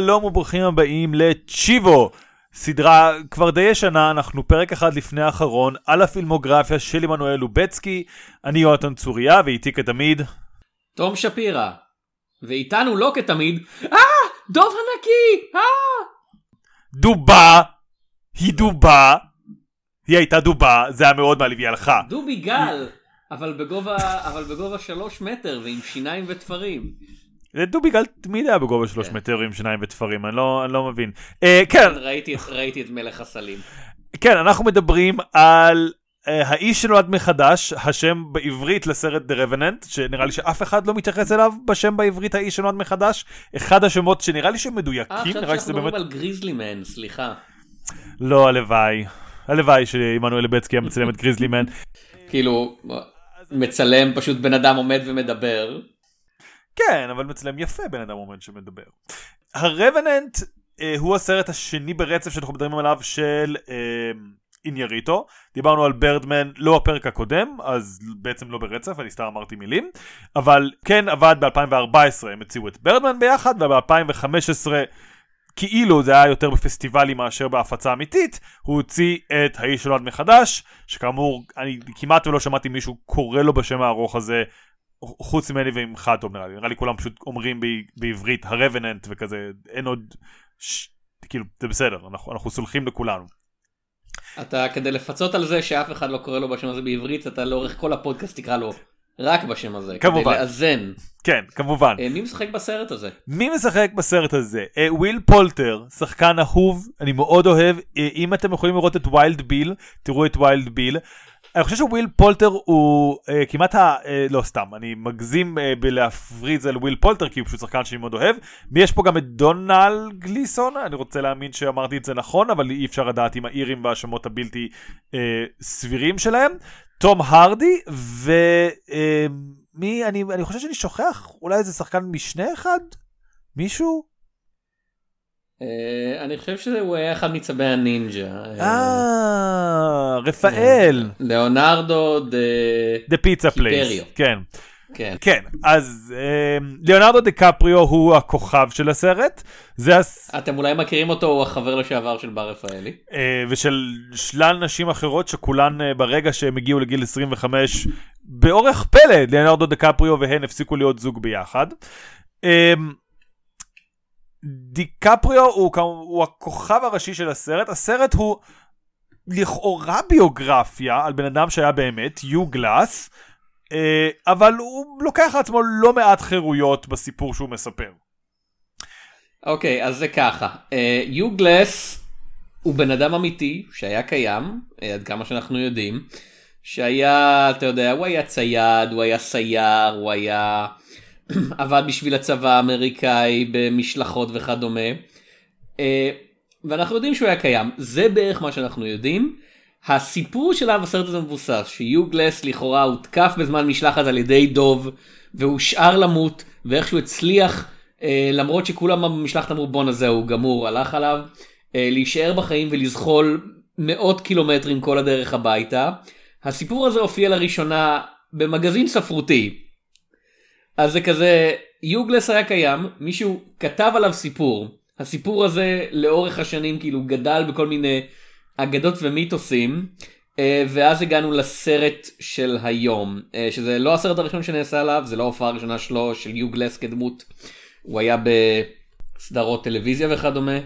שלום וברוכים הבאים לצ'יבו, סדרה כבר די ישנה, אנחנו פרק אחד לפני האחרון על הפילמוגרפיה של עמנואל לובצקי, אני יונתן צוריה ואיתי כתמיד. תום שפירא, ואיתנו לא כתמיד, אה! דוב הנקי! אה! דובה! היא דובה! היא הייתה דובה, זה היה מאוד מעליב, היא הלכה. דובי גל, אבל בגובה, אבל בגובה שלוש מטר ועם שיניים ותפרים. דובי גל תמיד היה בגובה שלוש מטר עם שיניים ותפרים, אני לא, אני לא מבין. אה, כן, ראיתי, ראיתי את מלך הסלים. כן, אנחנו מדברים על אה, האיש שנולד מחדש, השם בעברית לסרט The Revenant, שנראה לי שאף אחד לא מתייחס אליו בשם בעברית האיש שנולד מחדש. אחד השמות שנראה לי שהם אה, מדויקים, חשבתי נראה לי שזה באמת... מדברים על גריזלי מן, סליחה. לא, הלוואי. הלוואי שעמנואל לבצקי היה מצלם את גריזלי מן. כאילו, מצלם פשוט בן אדם עומד ומדבר. כן, אבל מצלם יפה בן אדם עומד שמדבר. הרבננט אה, הוא הסרט השני ברצף שאנחנו מדברים עליו של אה, אינייריטו. דיברנו על ברדמן לא הפרק הקודם, אז בעצם לא ברצף, אני סתם אמרתי מילים. אבל כן עבד ב-2014, הם הציעו את ברדמן ביחד, וב-2015 כאילו זה היה יותר בפסטיבלים מאשר בהפצה אמיתית, הוא הוציא את האיש שנולד מחדש, שכאמור, אני כמעט ולא שמעתי מישהו קורא לו בשם הארוך הזה, חוץ ממני ועמך טוב נראה לי, נראה לי כולם פשוט אומרים בעברית ה Revenant וכזה, אין עוד, ש... כאילו, זה בסדר, אנחנו, אנחנו סולחים לכולנו. אתה, כדי לפצות על זה שאף אחד לא קורא לו בשם הזה בעברית, אתה לאורך כל הפודקאסט תקרא לו רק בשם הזה. כמובן. כדי לאזן. כן, כמובן. אה, מי משחק בסרט הזה? מי משחק בסרט הזה? אה, וויל פולטר, שחקן אהוב, אני מאוד אוהב. אה, אם אתם יכולים לראות את Wild Bill, תראו את Wild Bill. אני חושב שוויל פולטר הוא אה, כמעט ה... אה, לא סתם, אני מגזים אה, בלהפריז על וויל פולטר כי הוא פשוט שחקן שאני מאוד אוהב. ויש פה גם את דונל גליסון, אני רוצה להאמין שאמרתי את זה נכון, אבל אי אפשר לדעת עם האירים והשמות הבלתי אה, סבירים שלהם. תום הרדי, ומי, אני, אני חושב שאני שוכח, אולי איזה שחקן משנה אחד? מישהו? אה, אני חושב שהוא היה אחד מצבי הנינג'ה. אה, רפאל, ליאונרדו the... the pizza place. כן. כן. כן, אז אה, ליאונרדו דה קפריו הוא הכוכב של הסרט, זה הס... אתם אולי מכירים אותו, הוא החבר לשעבר של בר רפאלי. אה, ושל שלל נשים אחרות שכולן אה, ברגע שהם הגיעו לגיל 25 באורך פלא ליאונרדו דה קפריו והן הפסיקו להיות זוג ביחד. אה, דיקפריו הוא, כמו- הוא הכוכב הראשי של הסרט, הסרט הוא לכאורה ביוגרפיה על בן אדם שהיה באמת, יו גלאס, אה, אבל הוא לוקח לעצמו לא מעט חירויות בסיפור שהוא מספר. אוקיי, אז זה ככה. אה, יוגלס הוא בן אדם אמיתי שהיה קיים, אה, עד כמה שאנחנו יודעים, שהיה, אתה יודע, הוא היה צייד, הוא היה סייר, הוא היה... עבד בשביל הצבא האמריקאי במשלחות וכדומה. אה, ואנחנו יודעים שהוא היה קיים, זה בערך מה שאנחנו יודעים. הסיפור שלו הסרט הזה מבוסס, שיוגלס לכאורה הותקף בזמן משלחת על ידי דוב, והושאר למות, ואיכשהו הצליח, אה, למרות שכולם במשלחת אמרו בואנה זהו, גמור, הלך עליו, אה, להישאר בחיים ולזחול מאות קילומטרים כל הדרך הביתה. הסיפור הזה הופיע לראשונה במגזין ספרותי. אז זה כזה, יוגלס היה קיים, מישהו כתב עליו סיפור. הסיפור הזה לאורך השנים כאילו גדל בכל מיני אגדות ומיתוסים, אה, ואז הגענו לסרט של היום, אה, שזה לא הסרט הראשון שנעשה עליו, זה לא ההופעה הראשונה שלו, של יוגלס כדמות, הוא היה בסדרות טלוויזיה וכדומה.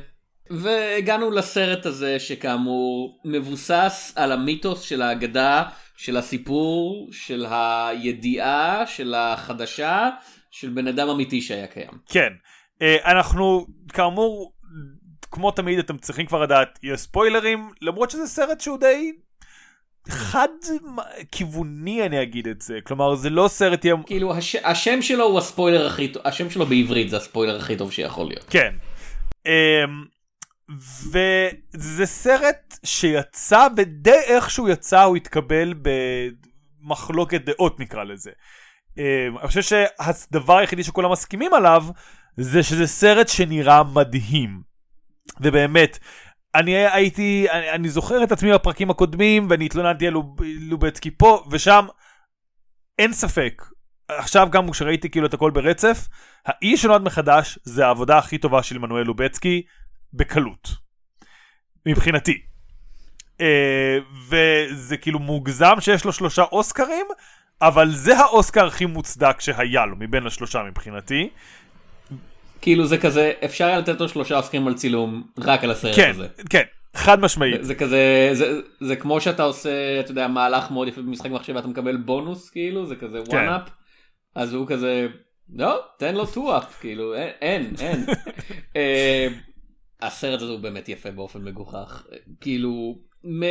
והגענו לסרט הזה שכאמור מבוסס על המיתוס של האגדה, של הסיפור, של הידיעה, של החדשה, של בן אדם אמיתי שהיה קיים. כן, אה, אנחנו כאמור, כמו תמיד אתם צריכים כבר לדעת, יש ספוילרים, למרות שזה סרט שהוא די חד כיווני אני אגיד את זה, כלומר זה לא סרט יום, כאילו הש... השם שלו הוא הספוילר הכי טוב, השם שלו בעברית זה הספוילר הכי טוב שיכול להיות. כן. אמ, וזה סרט שיצא ודי איך שהוא יצא הוא התקבל במחלוקת דעות נקרא לזה. אמ, אני חושב שהדבר היחידי שכולם מסכימים עליו זה שזה סרט שנראה מדהים. ובאמת, אני הייתי, אני, אני זוכר את עצמי בפרקים הקודמים ואני התלוננתי על לוב, לובצקי פה ושם אין ספק עכשיו גם כשראיתי כאילו את הכל ברצף, האיש שנולד מחדש זה העבודה הכי טובה של עמנואל לובצקי בקלות. מבחינתי. אה, וזה כאילו מוגזם שיש לו שלושה אוסקרים, אבל זה האוסקר הכי מוצדק שהיה לו מבין השלושה מבחינתי. כאילו זה כזה, אפשר היה לתת לו שלושה אוסקרים על צילום רק על הסרט כן, הזה. כן, חד משמעית. זה, זה כזה, זה, זה כמו שאתה עושה, אתה יודע, מהלך מאוד יפה במשחק מחשב ואתה מקבל בונוס כאילו, זה כזה כן. up, אז הוא כזה, לא, תן לו two up, כאילו, אין, אין. אין. הסרט הזה הוא באמת יפה באופן מגוחך, כאילו, מ...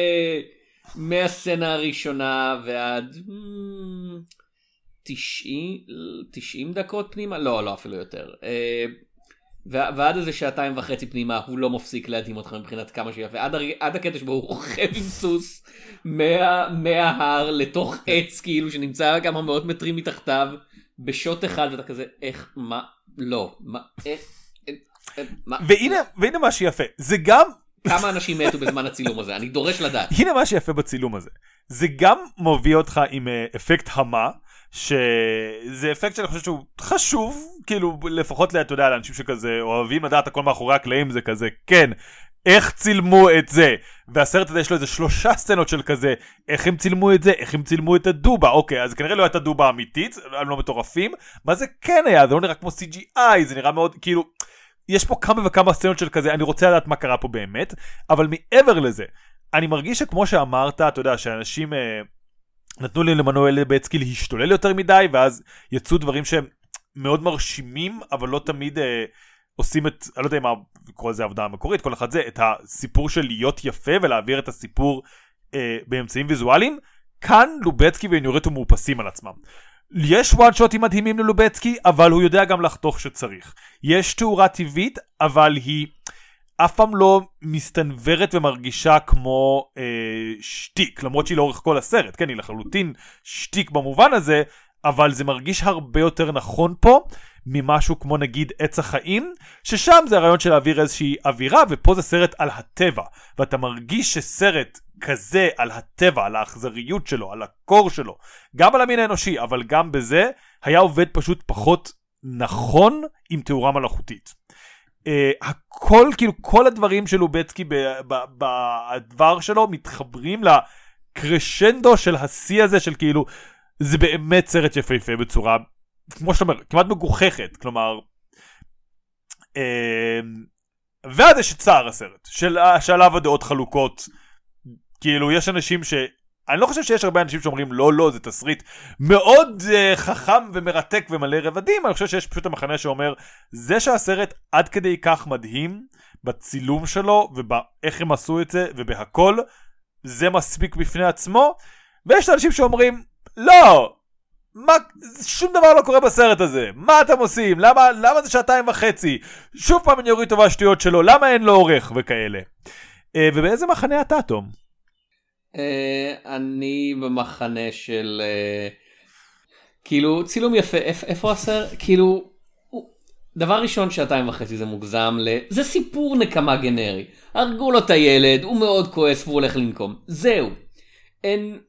מהסצנה הראשונה ועד mm, 90, 90 דקות פנימה, לא, לא אפילו יותר. אה, ו- ועד איזה שעתיים וחצי פנימה הוא לא מפסיק להדהים אותך מבחינת כמה שיפה עד, הרגע, עד הקטע שבו הוא רוכב עם סוס מה, מההר לתוך עץ כאילו שנמצא כמה מאות מטרים מתחתיו בשוט אחד ואתה כזה איך מה? לא מה איך, והנה, והנה מה שיפה, זה גם, כמה אנשים מתו בזמן הצילום הזה אני דורש לדעת. הנה מה שיפה בצילום הזה. זה גם מביא אותך עם אה, אפקט המה, שזה אפקט שאני חושב שהוא חשוב, כאילו לפחות, אתה יודע, לאנשים שכזה אוהבים לדעת הכל מאחורי הקלעים, זה כזה, כן, איך צילמו את זה. והסרט הזה יש לו איזה שלושה סצנות של כזה, איך הם צילמו את זה, איך הם צילמו את הדובה. אוקיי, אז כנראה לא הייתה דובה אמיתית, הם לא מטורפים. מה זה כן היה? זה לא נראה כמו CGI, זה נראה מאוד, כאילו... יש פה כמה וכמה סצנות של כזה, אני רוצה לדעת מה קרה פה באמת, אבל מעבר לזה, אני מרגיש שכמו שאמרת, אתה יודע, שאנשים אה, נתנו לי למנואל לבצקי להשתולל יותר מדי, ואז יצאו דברים שהם מאוד מרשימים, אבל לא תמיד אה, עושים את, אני לא יודע מה לקרוא לזה עבודה מקורית, כל אחד זה, את הסיפור של להיות יפה ולהעביר את הסיפור אה, באמצעים ויזואליים. כאן לובצקי ויוניורטו מאופסים על עצמם. יש וואן שוטים מדהימים ללובצקי, אבל הוא יודע גם לחתוך שצריך. יש תאורה טבעית, אבל היא אף פעם לא מסתנוורת ומרגישה כמו אה, שטיק, למרות שהיא לאורך כל הסרט, כן, היא לחלוטין שטיק במובן הזה, אבל זה מרגיש הרבה יותר נכון פה ממשהו כמו נגיד עץ החיים, ששם זה הרעיון של להעביר איזושהי אווירה, ופה זה סרט על הטבע, ואתה מרגיש שסרט כזה על הטבע, על האכזריות שלו, על הקור שלו, גם על המין האנושי, אבל גם בזה, היה עובד פשוט פחות נכון עם תאורה מלאכותית. Uh, הכל, כאילו, כל הדברים של לובצקי בדבר שלו מתחברים לקרשנדו של השיא הזה של כאילו, זה באמת סרט יפהפה בצורה, כמו שאתה אומר, כמעט מגוחכת, כלומר, uh, ואז יש את צער הסרט, של, שעליו הדעות חלוקות, כאילו, יש אנשים ש... אני לא חושב שיש הרבה אנשים שאומרים לא לא זה תסריט מאוד uh, חכם ומרתק ומלא רבדים. אני חושב שיש פשוט המחנה שאומר זה שהסרט עד כדי כך מדהים בצילום שלו ובאיך הם עשו את זה ובהכל זה מספיק בפני עצמו. ויש אנשים שאומרים לא מה, שום דבר לא קורה בסרט הזה, מה אתם עושים? למה, למה זה שעתיים וחצי? שוב פעם אני אוריד טובה השטויות שלו, למה אין לו עורך וכאלה? Uh, ובאיזה מחנה אתה, תום? Uh, אני במחנה של uh, כאילו צילום יפה איפ, איפה הסרט כאילו דבר ראשון שעתיים וחצי זה מוגזם ל... זה סיפור נקמה גנרי הרגו לו את הילד הוא מאוד כועס והוא הולך לנקום זהו אין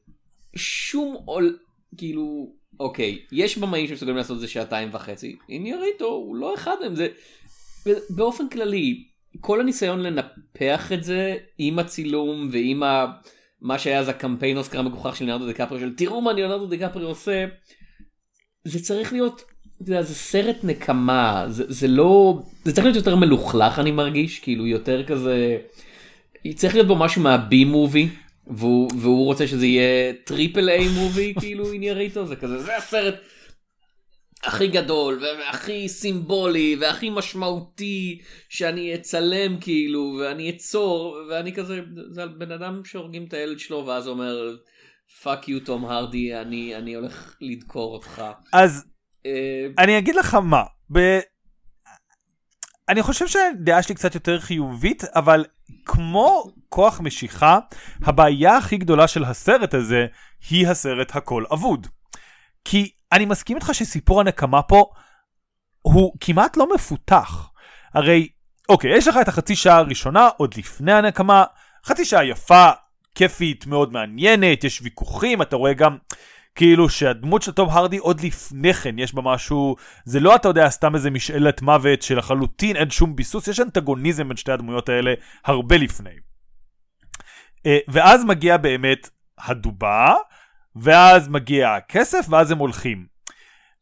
שום עול כאילו אוקיי יש במאים שמסוגלים לעשות את זה שעתיים וחצי איניאריטו הוא לא אחד מהם זה באופן כללי כל הניסיון לנפח את זה עם הצילום ועם ה... מה שהיה אז הקמפיין אוסקר המגוחך של ליאונרדו דיקפריו של תראו מה ליאונרדו דיקפריו עושה. זה צריך להיות, יודע, זה סרט נקמה, זה, זה לא, זה צריך להיות יותר מלוכלך אני מרגיש, כאילו יותר כזה, צריך להיות בו משהו מה B movie. והוא, והוא רוצה שזה יהיה triple A movie כאילו עניין איתו זה כזה זה הסרט הכי גדול והכי סימבולי והכי משמעותי שאני אצלם כאילו ואני אצור ואני כזה זה על בן אדם שהורגים את הילד שלו ואז אומר fuck you תום הרדי אני אני הולך לדקור אותך. אז אה, אני אגיד לך מה, ב... אני חושב שהדעה שלי קצת יותר חיובית, אבל כמו כוח משיכה, הבעיה הכי גדולה של הסרט הזה היא הסרט הכל אבוד. כי אני מסכים איתך שסיפור הנקמה פה הוא כמעט לא מפותח. הרי, אוקיי, יש לך את החצי שעה הראשונה, עוד לפני הנקמה, חצי שעה יפה, כיפית, מאוד מעניינת, יש ויכוחים, אתה רואה גם כאילו שהדמות של תום הרדי עוד לפני כן יש בה משהו, זה לא אתה יודע סתם איזה משאלת מוות שלחלוטין אין שום ביסוס, יש אנטגוניזם בין שתי הדמויות האלה הרבה לפני. אה, ואז מגיע באמת הדובה, ואז מגיע הכסף, ואז הם הולכים.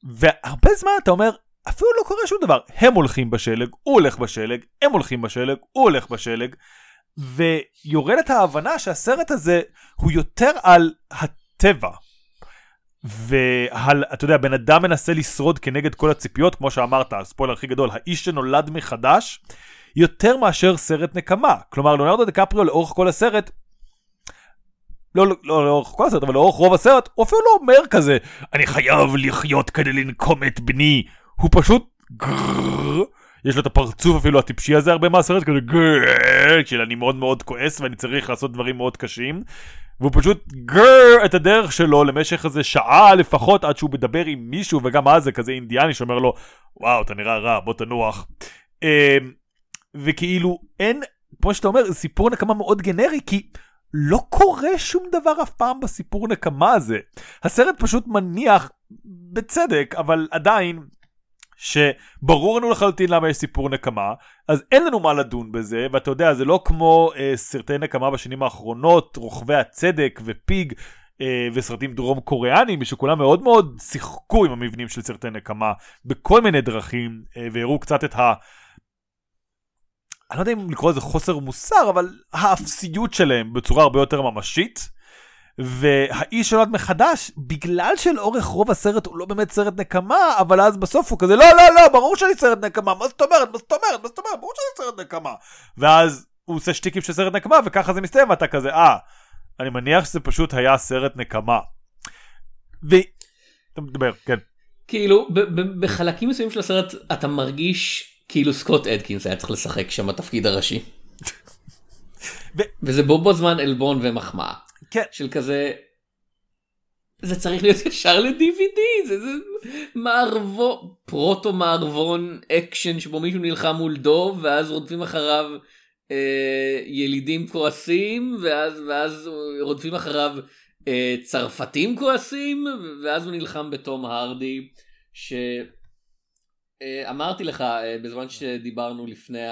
והרבה זמן אתה אומר, אפילו לא קורה שום דבר. הם הולכים בשלג, הוא הולך בשלג, הם הולכים בשלג, הוא הולך בשלג, ויורדת ההבנה שהסרט הזה הוא יותר על הטבע. ואתה יודע, בן אדם מנסה לשרוד כנגד כל הציפיות, כמו שאמרת, הספוילר הכי גדול, האיש שנולד מחדש, יותר מאשר סרט נקמה. כלומר, ליאונרדו דקפריו לאורך כל הסרט, לא, לא, לא לאורך כל הסרט, אבל לאורך רוב הסרט, הוא אפילו לא אומר כזה, אני חייב לחיות כדי לנקום את בני. הוא פשוט גרררר, יש לו את הפרצוף אפילו הטיפשי הזה הרבה מהסרט, כזה גרררר, כשאני מאוד מאוד כועס ואני צריך לעשות דברים מאוד קשים. והוא פשוט גרר את הדרך שלו למשך איזה שעה לפחות עד שהוא מדבר עם מישהו וגם אז זה כזה אינדיאני שאומר לו וואו אתה נראה רע בוא תנוח. אמ, וכאילו אין כמו שאתה אומר סיפור נקמה מאוד גנרי כי לא קורה שום דבר אף פעם בסיפור נקמה הזה. הסרט פשוט מניח בצדק אבל עדיין שברור לנו לחלוטין למה יש סיפור נקמה, אז אין לנו מה לדון בזה, ואתה יודע, זה לא כמו אה, סרטי נקמה בשנים האחרונות, רוכבי הצדק ופיג. אה, וסרטים דרום קוריאנים שכולם מאוד מאוד שיחקו עם המבנים של סרטי נקמה בכל מיני דרכים אה, והראו קצת את ה... אני לא יודע אם לקרוא לזה חוסר מוסר אבל האפסיות שלהם בצורה הרבה יותר ממשית והאיש שנולד מחדש, בגלל שלאורך רוב הסרט הוא לא באמת סרט נקמה, אבל אז בסוף הוא כזה, לא, לא, לא, ברור שאני סרט נקמה, מה זאת אומרת, מה זאת אומרת, מה זאת אומרת, ברור שאני סרט נקמה. ואז הוא עושה שטיקים של סרט נקמה, וככה זה מסתיים, ואתה כזה, אה, אני מניח שזה פשוט היה סרט נקמה. ו... אתה מדבר, כן. כאילו, בחלקים מסוימים של הסרט אתה מרגיש כאילו סקוט אדקינס היה צריך לשחק שם בתפקיד הראשי. וזה בו בו זמן עלבון ומחמאה. כן. של כזה. זה צריך להיות ישר ל-DVD, זה, זה מערבון, פרוטו מערבון אקשן שבו מישהו נלחם מול דוב ואז רודפים אחריו אה, ילידים כועסים ואז, ואז רודפים אחריו אה, צרפתים כועסים ואז הוא נלחם בתום הרדי שאמרתי אה, לך אה, בזמן שדיברנו לפני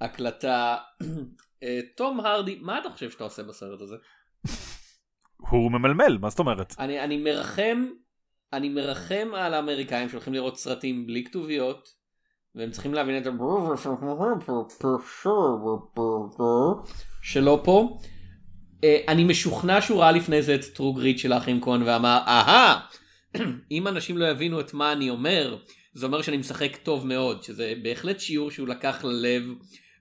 ההקלטה אה, תום הרדי מה אתה חושב שאתה עושה בסרט הזה? הוא ממלמל, מה זאת אומרת? אני, אני מרחם, אני מרחם על האמריקאים שהולכים לראות סרטים בלי כתוביות, והם צריכים להבין את ה... שלא פה. אה, אני משוכנע שהוא ראה לפני זה את טרו גריט של האחים כהן ואמר, אהה, אם אנשים לא יבינו את מה אני אומר, זה אומר שאני משחק טוב מאוד, שזה בהחלט שיעור שהוא לקח ללב.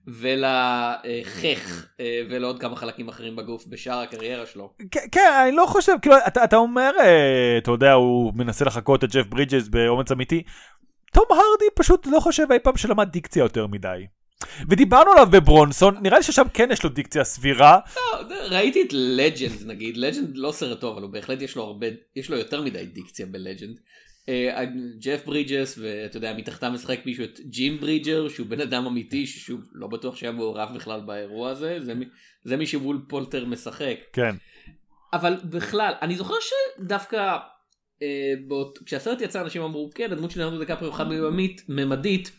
ולחך אה, ולעוד כמה חלקים אחרים בגוף בשאר הקריירה שלו. כן, אני לא חושב, כאילו, אתה, אתה אומר, אה, אתה יודע, הוא מנסה לחקות את ג'ף ברידג'ס באומץ אמיתי. תום הרדי פשוט לא חושב אי פעם שלמד דיקציה יותר מדי. ודיברנו עליו בברונסון, נראה לי ששם כן יש לו דיקציה סבירה. לא, ראיתי את לג'נד נגיד, לג'נד לא סרט טוב, אבל הוא בהחלט יש לו הרבה, יש לו יותר מדי דיקציה בלג'נד. אה, ג'ף ברידג'ס ואתה יודע מתחתם משחק מישהו את ג'ים ברידג'ר שהוא בן אדם אמיתי ששוב לא בטוח שהיה מעורב בכלל באירוע הזה זה, זה מי שוול פולטר משחק. כן. אבל בכלל אני זוכר שדווקא אה, באות, כשהסרט יצא אנשים אמרו כן הדמות של ליאונרדו דקפריו חד ממדית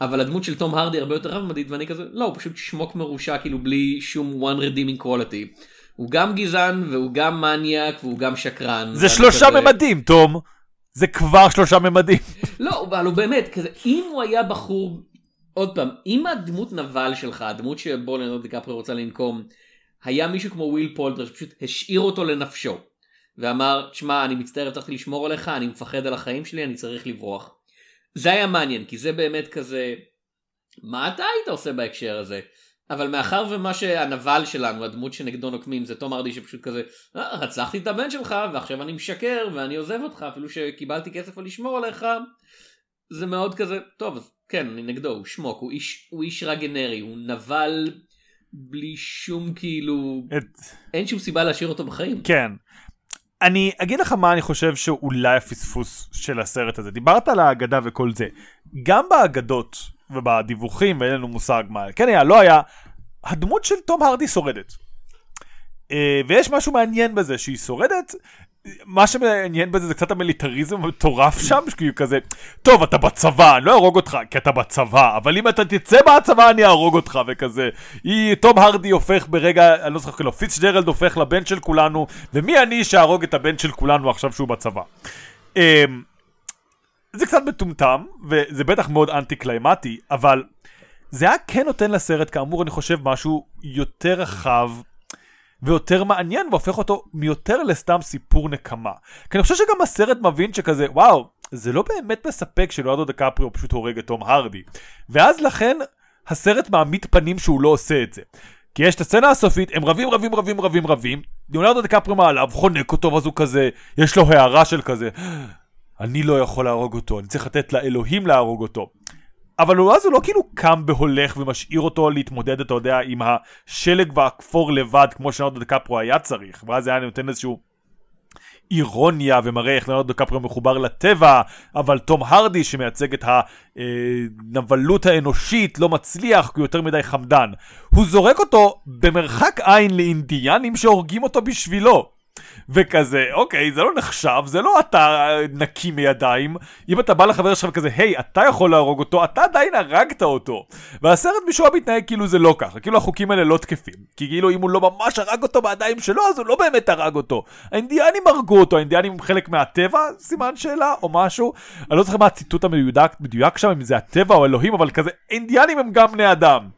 אבל הדמות של תום הרדי הרבה יותר רב ממדית ואני כזה לא הוא פשוט שמוק מרושע כאילו בלי שום one redeeming quality. הוא גם גזען והוא גם מניאק והוא גם שקרן. זה שלושה כזה... ממדים תום. זה כבר שלושה ממדים. לא, אבל הוא באמת, כזה, אם הוא היה בחור, עוד פעם, אם הדמות נבל שלך, הדמות שליאונרדו דיקפריו רוצה לנקום, היה מישהו כמו וויל פולטר שפשוט השאיר אותו לנפשו, ואמר, שמע, אני מצטער, הצלחתי לשמור עליך, אני מפחד על החיים שלי, אני צריך לברוח. זה היה מעניין, כי זה באמת כזה, מה אתה היית עושה בהקשר הזה? אבל מאחר ומה שהנבל שלנו, הדמות שנגדו נוקמים, זה תום ארדי שפשוט כזה, אה, רצחתי את הבן שלך ועכשיו אני משקר ואני עוזב אותך אפילו שקיבלתי כסף על לשמור עליך, זה מאוד כזה, טוב, אז כן, אני נגדו, הוא שמוק, הוא איש, הוא איש רע גנרי, הוא נבל בלי שום כאילו, את... אין שום סיבה להשאיר אותו בחיים. כן. אני אגיד לך מה אני חושב שאולי הפספוס של הסרט הזה. דיברת על האגדה וכל זה. גם באגדות ובדיווחים ואין לנו מושג מה כן היה לא היה הדמות של תום הרדי שורדת. אה, ויש משהו מעניין בזה שהיא שורדת. מה שמעניין בזה זה קצת המיליטריזם המטורף שם, שכאילו כזה, טוב, אתה בצבא, אני לא אהרוג אותך כי אתה בצבא, אבל אם אתה תצא מהצבא אני אהרוג אותך, וכזה. היא, תום הרדי הופך ברגע, אני לא זוכר, פיץ ג'רלד הופך לבן של כולנו, ומי אני שאהרוג את הבן של כולנו עכשיו שהוא בצבא. זה קצת מטומטם, וזה בטח מאוד אנטי קליימטי, אבל זה היה כן נותן לסרט, כאמור, אני חושב, משהו יותר רחב. ויותר מעניין והופך אותו מיותר לסתם סיפור נקמה. כי אני חושב שגם הסרט מבין שכזה, וואו, זה לא באמת מספק שלואדו דקפריו פשוט הורג את תום הרדי. ואז לכן הסרט מעמיד פנים שהוא לא עושה את זה. כי יש את הסצנה הסופית, הם רבים רבים רבים רבים רבים, ליאונרדו דקפריו מעליו, חונק אותו ואז הוא כזה, יש לו הערה של כזה, אני לא יכול להרוג אותו, אני צריך לתת לאלוהים להרוג אותו. אבל הוא אז הוא לא כאילו קם בהולך ומשאיר אותו להתמודד, אתה יודע, עם השלג והכפור לבד, כמו שנרדו דקפרו היה צריך, ואז היה נותן איזשהו אירוניה ומראה איך נרדו דקפרו מחובר לטבע, אבל תום הרדי שמייצג את הנבלות האנושית לא מצליח, כי הוא יותר מדי חמדן. הוא זורק אותו במרחק עין לאינדיאנים שהורגים אותו בשבילו. וכזה, אוקיי, זה לא נחשב, זה לא אתה נקי מידיים. אם אתה בא לחבר שלך וכזה, היי, אתה יכול להרוג אותו, אתה עדיין הרגת אותו. והסרט משוע מתנהג כאילו זה לא ככה, כאילו החוקים האלה לא תקפים. כי כאילו אם הוא לא ממש הרג אותו בידיים שלו, אז הוא לא באמת הרג אותו. האינדיאנים הרגו אותו, האינדיאנים הם חלק מהטבע, סימן שאלה, או משהו. אני לא זוכר מה הציטוט המדויק שם, אם זה הטבע או אלוהים, אבל כזה, אינדיאנים הם גם בני אדם.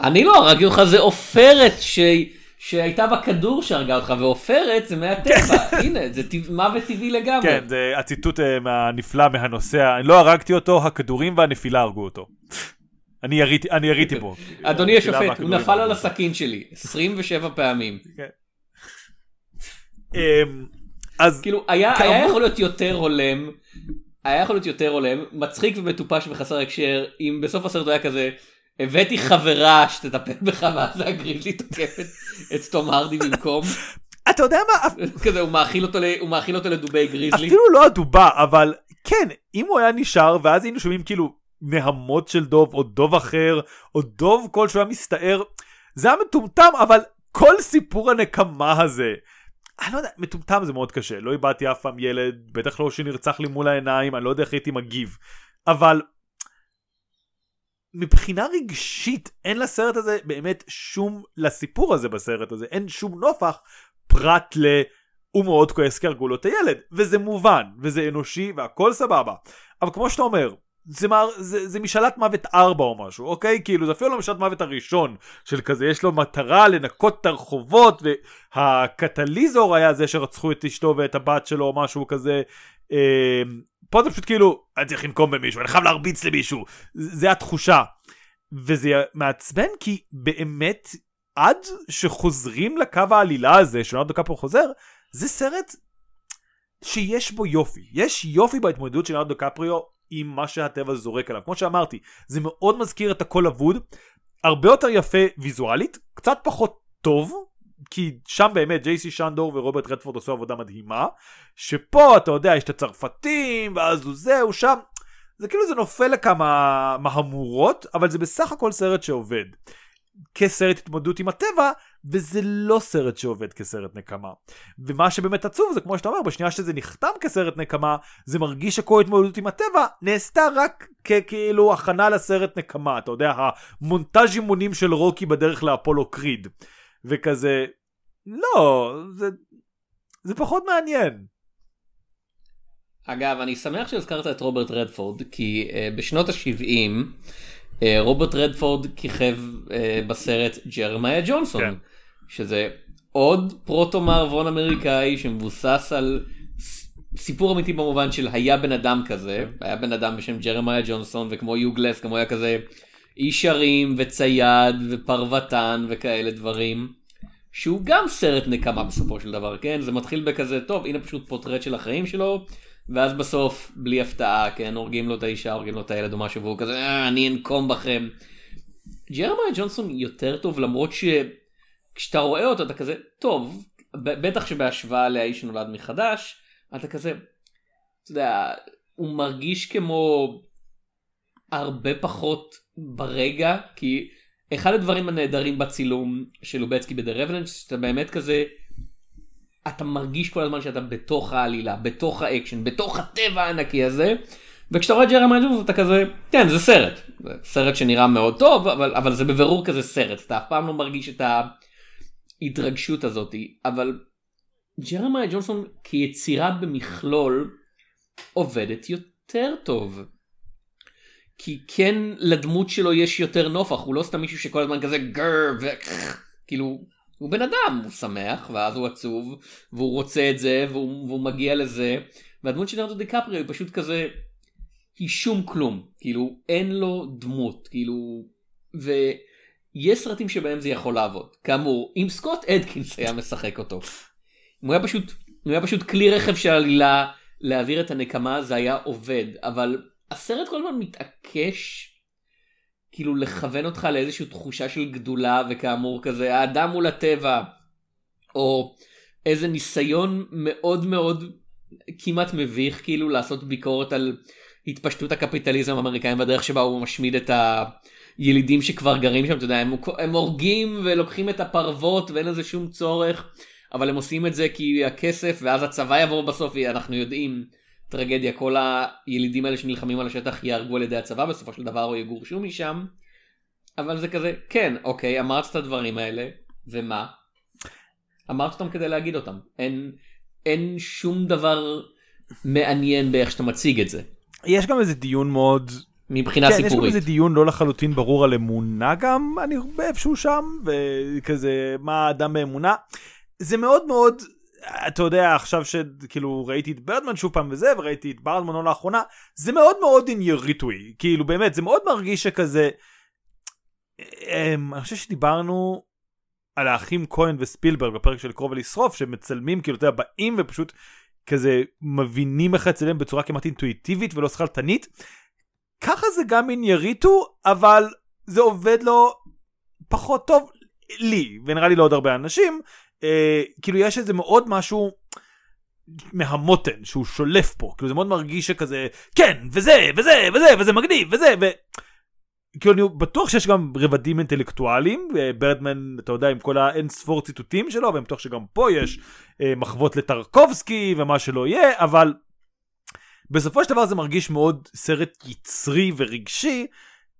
אני לא הרגתי אותך, זה עופרת שהיא... שהייתה בכדור שהרגה אותך, ועופרת זה מהטבע, הנה, זה מוות טבעי לגמרי. כן, זה הציטוט אה, הנפלא מהנוסע, אני לא הרגתי אותו, הכדורים והנפילה הרגו אותו. אני יריתי, אני יריתי בו. אדוני השופט, הוא נפל על הסכין שלי 27 פעמים. כן. אמ, אז כאילו, היה יכול להיות יותר הולם, היה יכול להיות יותר הולם, מצחיק ומטופש וחסר הקשר, אם בסוף הסרט היה כזה, הבאתי חברה שתטפל בך ואז הגריזלי תוקפת את תום הרדי במקום. אתה יודע מה? כזה הוא מאכיל אותו, הוא מאכיל אותו לדובי גריזלי. אפילו לא הדובה אבל כן אם הוא היה נשאר ואז היינו שומעים כאילו נהמות של דוב או דוב אחר או דוב כלשהו היה מסתער זה היה מטומטם אבל כל סיפור הנקמה הזה. אני לא יודע, מטומטם זה מאוד קשה, לא איבדתי אף פעם ילד, בטח לא שנרצח לי מול העיניים, אני לא יודע איך הייתי מגיב. אבל מבחינה רגשית אין לסרט הזה באמת שום, לסיפור הזה בסרט הזה, אין שום נופח פרט ל... הוא מאוד כועס כי הרגו לו את הילד, וזה מובן, וזה אנושי, והכל סבבה. אבל כמו שאתה אומר, זה, מר, זה, זה משאלת מוות ארבע או משהו, אוקיי? כאילו זה אפילו לא משאלת מוות הראשון, של כזה יש לו מטרה לנקות את הרחובות, והקטליזור היה זה שרצחו את אשתו ואת הבת שלו או משהו כזה. אה, פה זה פשוט כאילו, אני צריך לנקום במישהו, אני חייב להרביץ למישהו. זה התחושה. וזה מעצבן כי באמת, עד שחוזרים לקו העלילה הזה, שלונדו קפו חוזר, זה סרט שיש בו יופי. יש יופי בהתמודדות של לונדו קפריו עם מה שהטבע זורק עליו. כמו שאמרתי, זה מאוד מזכיר את הכל אבוד, הרבה יותר יפה ויזואלית, קצת פחות טוב, כי שם באמת ג'ייסי שנדור ורוברט רדפורד עשו עבודה מדהימה, שפה אתה יודע יש את הצרפתים ואז הוא זהו שם, זה כאילו זה נופל לכמה מהמורות, אבל זה בסך הכל סרט שעובד. כסרט התמודדות עם הטבע, וזה לא סרט שעובד כסרט נקמה. ומה שבאמת עצוב זה כמו שאתה אומר, בשנייה שזה נחתם כסרט נקמה, זה מרגיש שכל התמודדות עם הטבע נעשתה רק ככאילו הכנה לסרט נקמה. אתה יודע, המונטאז' אימונים של רוקי בדרך לאפולו קריד. וכזה, לא, זה, זה פחות מעניין. אגב, אני שמח שהזכרת את רוברט רדפורד, כי uh, בשנות ה-70 uh, רוברט רדפורד כיכב uh, בסרט ג'רמיה ג'ונסון, כן. שזה עוד פרוטו מערבון אמריקאי שמבוסס על סיפור אמיתי במובן של היה בן אדם כזה. היה בן אדם בשם ג'רמיה ג'ונסון וכמו יוגלס, כמו היה כזה איש הרים וצייד ופרוותן וכאלה דברים. שהוא גם סרט נקמה בסופו של דבר, כן? זה מתחיל בכזה, טוב, הנה פשוט פוטרט של החיים שלו, ואז בסוף, בלי הפתעה, כן, הורגים לו את האישה, הורגים לו את הילד או משהו, והוא כזה, אה, אני אנקום בכם. ג'רמי ג'ונסון יותר טוב, למרות שכשאתה רואה אותו אתה כזה, טוב, בטח שבהשוואה לאיש שנולד מחדש, אתה כזה, אתה יודע, הוא מרגיש כמו הרבה פחות ברגע, כי אחד הדברים הנהדרים בצילום של לובצקי ב"דה רבננט", שאתה באמת כזה, אתה מרגיש כל הזמן שאתה בתוך העלילה, בתוך האקשן, בתוך הטבע הענקי הזה, וכשאתה רואה ג'רמיה ג'ונסון אתה כזה, כן זה סרט, זה סרט שנראה מאוד טוב, אבל, אבל זה בבירור כזה סרט, אתה אף פעם לא מרגיש את ההתרגשות הזאת, אבל ג'רמיה ג'ונסון כיצירה במכלול עובדת יותר טוב. כי כן לדמות שלו יש יותר נפח, הוא לא סתם מישהו שכל הזמן כזה גר וכאילו הוא בן אדם, הוא שמח ואז הוא עצוב והוא רוצה את זה והוא, והוא מגיע לזה והדמות של נרדו דיקפריו היא פשוט כזה היא שום כלום. כאילו אין לו דמות כאילו ויש סרטים שבהם זה יכול לעבוד. כאמור אם סקוט אדקינס היה משחק אותו הוא היה פשוט הוא היה פשוט כלי רכב של עלילה להעביר את הנקמה זה היה עובד אבל הסרט כל הזמן מתעקש כאילו לכוון אותך לאיזושהי תחושה של גדולה וכאמור כזה האדם מול הטבע או איזה ניסיון מאוד מאוד כמעט מביך כאילו לעשות ביקורת על התפשטות הקפיטליזם האמריקאי והדרך שבה הוא משמיד את הילידים שכבר גרים שם אתה יודע הם, הם הורגים ולוקחים את הפרוות ואין לזה שום צורך אבל הם עושים את זה כי הכסף ואז הצבא יבוא בסוף אנחנו יודעים טרגדיה כל הילידים האלה שנלחמים על השטח יהרגו על ידי הצבא בסופו של דבר או יגורשו משם. אבל זה כזה כן אוקיי אמרת את הדברים האלה ומה. אמרת אותם כדי להגיד אותם אין אין שום דבר מעניין באיך שאתה מציג את זה. יש גם איזה דיון מאוד מבחינה כן, סיפורית. יש גם איזה דיון לא לחלוטין ברור על אמונה גם אני באיפשהו שם וכזה מה האדם באמונה. זה מאוד מאוד אתה יודע עכשיו שכאילו ראיתי את ברדמן שוב פעם וזה וראיתי את ברדמן לאחרונה זה מאוד מאוד אינייריטוי כאילו באמת זה מאוד מרגיש שכזה. אמ, אני חושב שדיברנו על האחים כהן וספילברג בפרק של קרוב ולשרוף שמצלמים כאילו אתה יודע באים ופשוט כזה מבינים איך לצלם בצורה כמעט אינטואיטיבית ולא שכלתנית. ככה זה גם אינייריטו אבל זה עובד לו פחות טוב לי ונראה לי לעוד הרבה אנשים אה, כאילו יש איזה מאוד משהו מהמותן שהוא שולף פה. כאילו זה מאוד מרגיש שכזה כן וזה וזה וזה וזה מגניב וזה ו... כאילו אני בטוח שיש גם רבדים אינטלקטואליים ברדמן אתה יודע עם כל האין ספור ציטוטים שלו ואני בטוח שגם פה יש אה, מחוות לטרקובסקי ומה שלא יהיה אבל בסופו של דבר זה מרגיש מאוד סרט יצרי ורגשי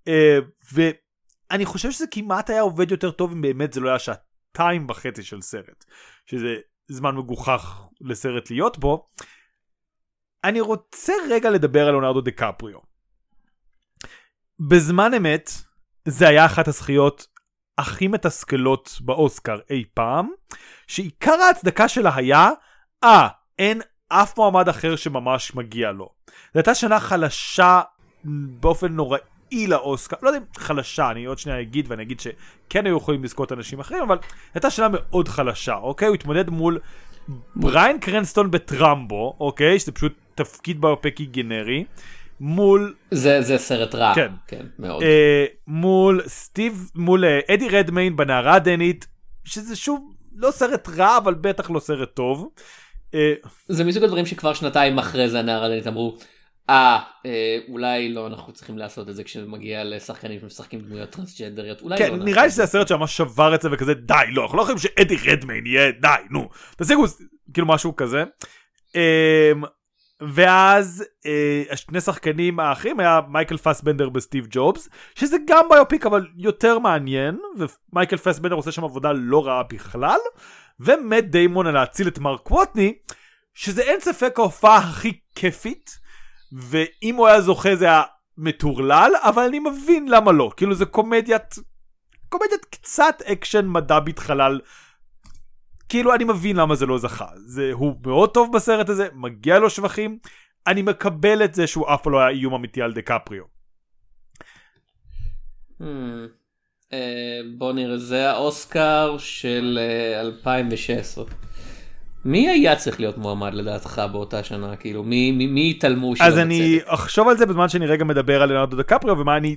אה, ואני חושב שזה כמעט היה עובד יותר טוב אם באמת זה לא היה שעתיים וחצי של סרט שזה זמן מגוחך לסרט להיות בו. אני רוצה רגע לדבר על אונרדו דה קפריו. בזמן אמת זה היה אחת הזכיות הכי מתסכלות באוסקר אי פעם, שעיקר ההצדקה שלה היה, אה, אין אף מועמד אחר שממש מגיע לו. זו הייתה שנה חלשה באופן נוראי לאוסקר, לא יודע אם חלשה, אני עוד שנייה אגיד ואני אגיד שכן היו יכולים לזכות אנשים אחרים, אבל הייתה שנה מאוד חלשה, אוקיי? הוא התמודד מול בריין קרנסטון בטראמבו, אוקיי? שזה פשוט תפקיד ביופקי גנרי. מול זה זה סרט רע כן, כן מאוד אה, מול סטיב מול אה, אדי רדמיין בנערה הדנית שזה שוב לא סרט רע אבל בטח לא סרט טוב. אה, זה מסוג הדברים שכבר שנתיים אחרי זה הנערה הדנית אמרו. אה, אה, אולי לא אנחנו צריכים לעשות את זה כשמגיע לשחקנים שמשחקים דמויות טרנסג'נדריות אולי כן לא נראה לי שזה הסרט שממש שבר את זה וכזה די לא אנחנו לא יכולים שאדי רדמיין יהיה די נו תשיגו כאילו משהו כזה. אה, ואז אה, השני שחקנים האחרים היה מייקל פסבנדר בסטיב ג'ובס שזה גם ביופיק אבל יותר מעניין ומייקל פסבנדר עושה שם עבודה לא רעה בכלל ומט דיימון על להציל את מרק ווטני שזה אין ספק ההופעה הכי כיפית ואם הוא היה זוכה זה היה מטורלל אבל אני מבין למה לא כאילו זה קומדיית קומדיית קצת אקשן מדע בחלל כאילו אני מבין למה זה לא זכה זה הוא מאוד טוב בסרט הזה מגיע לו שבחים אני מקבל את זה שהוא אף לא היה איום אמיתי על דקפריו. Hmm. אה, בוא נראה זה האוסקר של אה, 2016. מי היה צריך להיות מועמד לדעתך באותה שנה כאילו מי מי, מי התעלמו שלא אז אני אחשוב על זה בזמן שאני רגע מדבר על לנרדו דקפריו ומה אני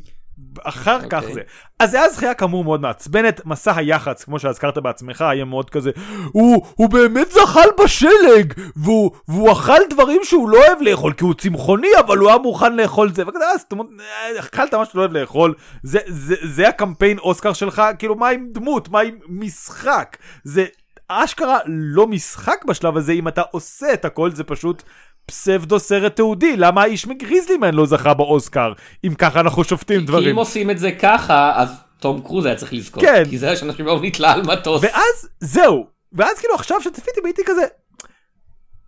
אחר כך אוקיי. זה. אז זה היה זכייה כאמור מאוד מעצבנת, מסע היח"צ, כמו שהזכרת בעצמך, היה מאוד כזה, הוא, הוא באמת זחל בשלג, והוא, והוא אכל דברים שהוא לא אוהב לאכול, כי הוא צמחוני, אבל הוא היה מוכן לאכול זה, וכזה, אז זאת אומרת, אה, אכלת מה שאתה לא אוהב לאכול, זה, זה, זה הקמפיין אוסקר שלך, כאילו, מה עם דמות, מה עם משחק? זה אשכרה לא משחק בשלב הזה, אם אתה עושה את הכל, זה פשוט... פסבדו סרט תיעודי, למה האיש מגריזלימן לא זכה באוסקר, אם ככה אנחנו שופטים כי דברים. אם עושים את זה ככה, אז תום קרוז היה צריך לזכות. כן. כי זה השנה שבו הוא נתלה על מטוס. ואז זהו, ואז כאילו עכשיו שצפיתי הייתי כזה,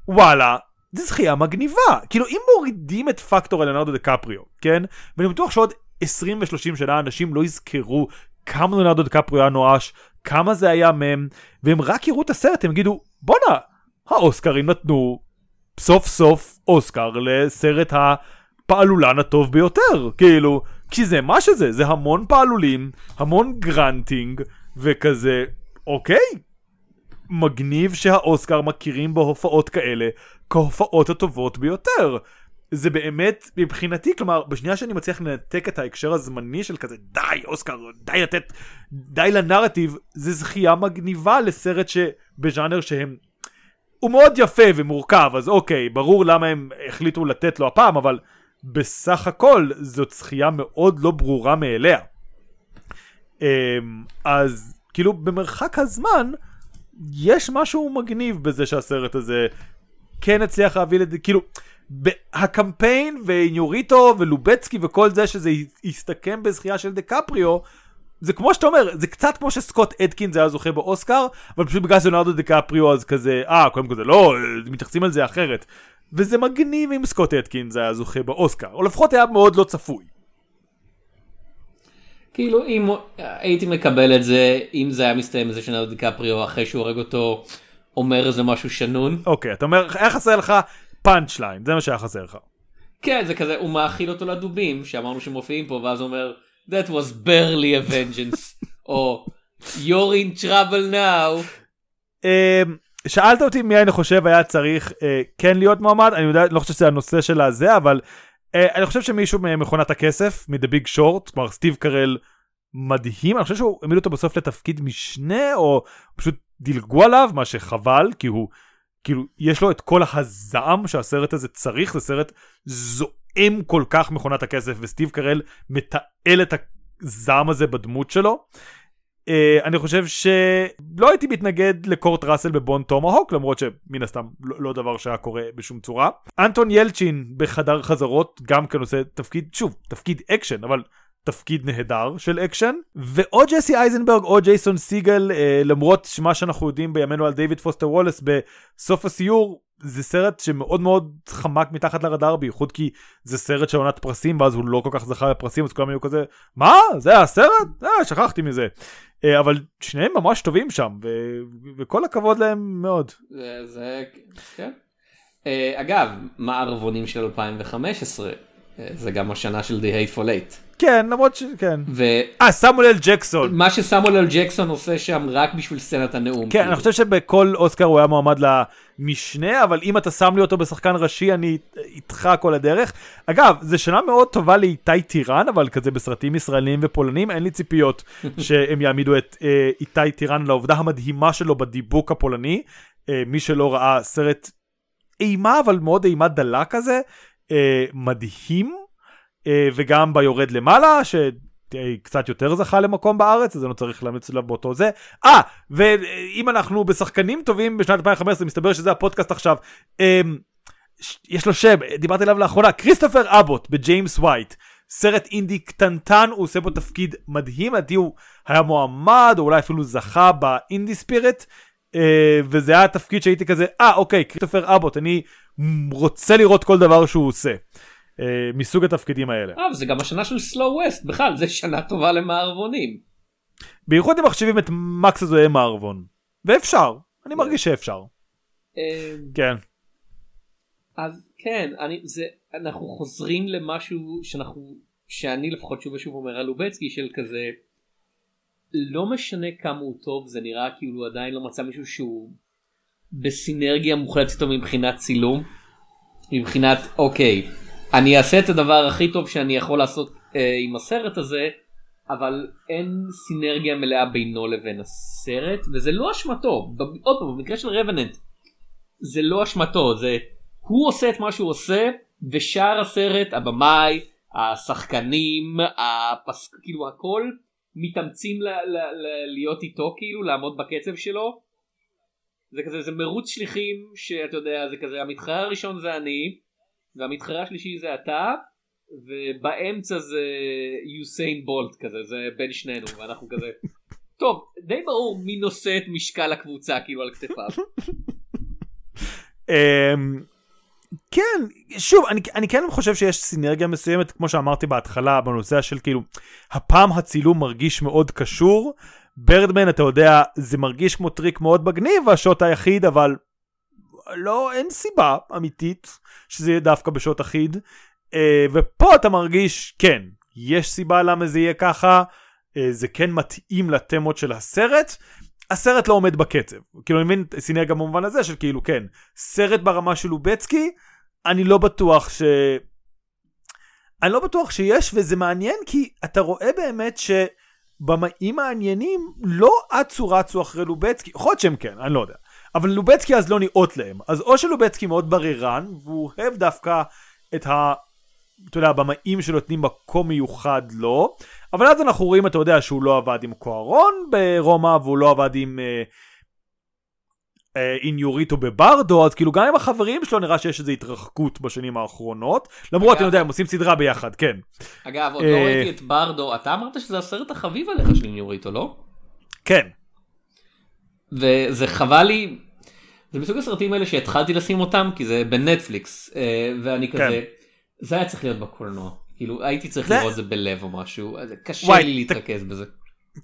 וואלה, זו זכייה מגניבה. כאילו אם מורידים את פקטור אלנרדו דקפריו, כן? ואני בטוח שעוד 20 ו-30 שנה אנשים לא יזכרו כמה ליאונרדו דקפריו היה נואש, כמה זה היה מם, והם רק יראו את הסרט, הם יגידו, בואנה, האוסקרים נתנו סוף סוף אוסקר לסרט הפעלולן הטוב ביותר, כאילו, כי זה מה שזה, זה המון פעלולים, המון grunting, וכזה, אוקיי, מגניב שהאוסקר מכירים בהופעות כאלה כהופעות הטובות ביותר. זה באמת מבחינתי כלומר בשנייה שאני מצליח לנתק את ההקשר הזמני של כזה די אוסקר די לתת די לנרטיב זה זכייה מגניבה לסרט שבז'אנר שהם הוא מאוד יפה ומורכב אז אוקיי ברור למה הם החליטו לתת לו הפעם אבל בסך הכל זאת זכייה מאוד לא ברורה מאליה. אמ, אז כאילו במרחק הזמן יש משהו מגניב בזה שהסרט הזה כן הצליח להביא לזה, כאילו, הקמפיין ואיניוריטו ולובצקי וכל זה שזה יסתכם בזכייה של דקפריו, זה כמו שאתה אומר, זה קצת כמו שסקוט אדקינס היה זוכה באוסקר, אבל פשוט בגלל שלונרדו דקפריו אז כזה, אה, קודם כל זה לא, מתייחסים על זה אחרת. וזה מגניב אם סקוט אדקינס היה זוכה באוסקר, או לפחות היה מאוד לא צפוי. כאילו אם הייתי מקבל את זה אם זה היה מסתיים בזה שנאו דיקפריו אחרי שהוא הורג אותו אומר איזה משהו שנון. אוקיי, אתה אומר, היה חסר לך פאנצ' ליין, זה מה שהיה חסר לך. כן זה כזה הוא מאכיל אותו לדובים שאמרנו שמופיעים פה ואז הוא אומר that was barely a vengeance או you're in trouble now. אמ, שאלת אותי מי אני חושב היה צריך אה, כן להיות מועמד, אני יודע, לא חושב שזה הנושא של הזה, אבל אה, אני חושב שמישהו ממכונת הכסף, מ-The Big Short, כלומר סטיב קרל מדהים, אני חושב שהוא העמיד אותו בסוף לתפקיד משנה, או פשוט דילגו עליו, מה שחבל, כי הוא, כאילו, יש לו את כל הזעם שהסרט הזה צריך, זה סרט זועם כל כך מכונת הכסף, וסטיב קרל מתעל את הזעם הזה בדמות שלו. Uh, אני חושב שלא הייתי מתנגד לקורט ראסל בבון טומהוק למרות שמן הסתם לא, לא דבר שהיה קורה בשום צורה. אנטון ילצ'ין בחדר חזרות גם כן עושה תפקיד שוב תפקיד אקשן אבל תפקיד נהדר של אקשן ואו ג'סי אייזנברג או ג'ייסון סיגל uh, למרות מה שאנחנו יודעים בימינו על דיוויד פוסטר וולס בסוף הסיור זה סרט שמאוד מאוד חמק מתחת לרדאר בייחוד כי זה סרט של עונת פרסים ואז הוא לא כל כך זכה בפרסים אז כולם היו כזה מה זה היה סרט? אה, שכחתי מזה. אה, אבל שניהם ממש טובים שם ו- וכל הכבוד להם מאוד. זה, זה כן. אה, אגב מערבונים של 2015 אה, זה גם השנה של The Hateful Eight. כן למרות שכן. ומה אה סמואל אל ג'קסון. שסמואל אל ג'קסון עושה שם רק בשביל סצנת הנאום. כן כאילו. אני חושב שבכל אוסקר הוא היה מועמד למשנה אבל אם אתה שם לי אותו בשחקן ראשי אני איתך כל הדרך. אגב זו שנה מאוד טובה לאיתי טירן אבל כזה בסרטים ישראלים ופולנים אין לי ציפיות שהם יעמידו את אה, איתי טירן לעובדה המדהימה שלו בדיבוק הפולני. אה, מי שלא ראה סרט אימה אבל מאוד אימה דלה כזה אה, מדהים אה, וגם ביורד למעלה שקצת יותר זכה למקום בארץ אז אני לא צריך לאמץ עליו באותו זה. אה ואם אנחנו בשחקנים טובים בשנת 2015 מסתבר שזה הפודקאסט עכשיו. אה, ש- יש לו שם דיברתי עליו לאחרונה כריסטופר אבוט בג'יימס ווייט. סרט אינדי קטנטן הוא עושה בו תפקיד מדהים לדעתי הוא היה מועמד או אולי אפילו זכה באינדי ספיריט אה, וזה היה התפקיד שהייתי כזה אה אוקיי כריסטופר אבוט אני רוצה לראות כל דבר שהוא עושה אה, מסוג התפקידים האלה. אה, וזה גם השנה של סלואו ווסט בכלל זה שנה טובה למערבונים. בייחוד אם מחשיבים את מקס הזוהה מערבון ואפשר אני מרגיש שאפשר. אה, כן. אז כן אני זה אנחנו חוזרים למשהו שאנחנו שאני לפחות שוב ושוב אומר על לובצקי של כזה לא משנה כמה הוא טוב זה נראה כאילו עדיין לא מצא מישהו שהוא בסינרגיה מוחלטת איתו מבחינת צילום מבחינת אוקיי אני אעשה את הדבר הכי טוב שאני יכול לעשות אה, עם הסרט הזה, אבל אין סינרגיה מלאה בינו לבין הסרט, וזה לא אשמתו. עוד פעם, במקרה של רבננט, זה לא אשמתו, זה הוא עושה את מה שהוא עושה, ושאר הסרט, הבמאי, השחקנים, הפס... כאילו הכל, מתאמצים ל- ל- ל- להיות איתו כאילו, לעמוד בקצב שלו. זה כזה, זה מרוץ שליחים שאתה יודע, זה כזה, המתחרה הראשון זה אני, והמתחרה השלישי זה אתה, ובאמצע זה יוסיין בולט כזה, זה בין שנינו, ואנחנו כזה, טוב, די ברור מי נושא את משקל הקבוצה כאילו על כתפיו. אמ, כן, שוב, אני, אני כן חושב שיש סינרגיה מסוימת, כמו שאמרתי בהתחלה, בנושא של כאילו, הפעם הצילום מרגיש מאוד קשור. ברדמן, אתה יודע, זה מרגיש כמו טריק מאוד מגניב, השוט היחיד, אבל לא, אין סיבה אמיתית שזה יהיה דווקא בשוט אחיד. אה, ופה אתה מרגיש, כן, יש סיבה למה זה יהיה ככה, אה, זה כן מתאים לתמות של הסרט. הסרט לא עומד בקצב. כאילו, אני מבין סינרגיה במובן הזה של כאילו, כן, סרט ברמה של לובצקי, אני לא בטוח ש... אני לא בטוח שיש, וזה מעניין כי אתה רואה באמת שבמאים מעניינים לא אצו רצו אחרי לובצקי, יכול להיות שהם כן, אני לא יודע. אבל לובצקי אז לא נאות להם. אז או שלובצקי מאוד בררן, והוא אוהב דווקא את ה... אתה יודע, הבמאים שנותנים מקום מיוחד לו, אבל אז אנחנו רואים, אתה יודע, שהוא לא עבד עם קוארון ברומא, והוא לא עבד עם אה, איניוריטו בברדו, אז כאילו גם עם החברים שלו נראה שיש איזו התרחקות בשנים האחרונות, למרות, אגב- אתה יודע, הם עושים סדרה ביחד, כן. אגב, עוד לא אה, ראיתי את ברדו, אתה אמרת שזה הסרט החביב עליך של איניוריטו, לא? כן. וזה חבל לי, זה מסוג הסרטים האלה שהתחלתי לשים אותם כי זה בנטפליקס אה, ואני כן. כזה, זה היה צריך להיות בקולנוע, כאילו הייתי צריך זה- לראות את זה בלב או משהו, קשה וואי, לי ת- להתרכז בזה.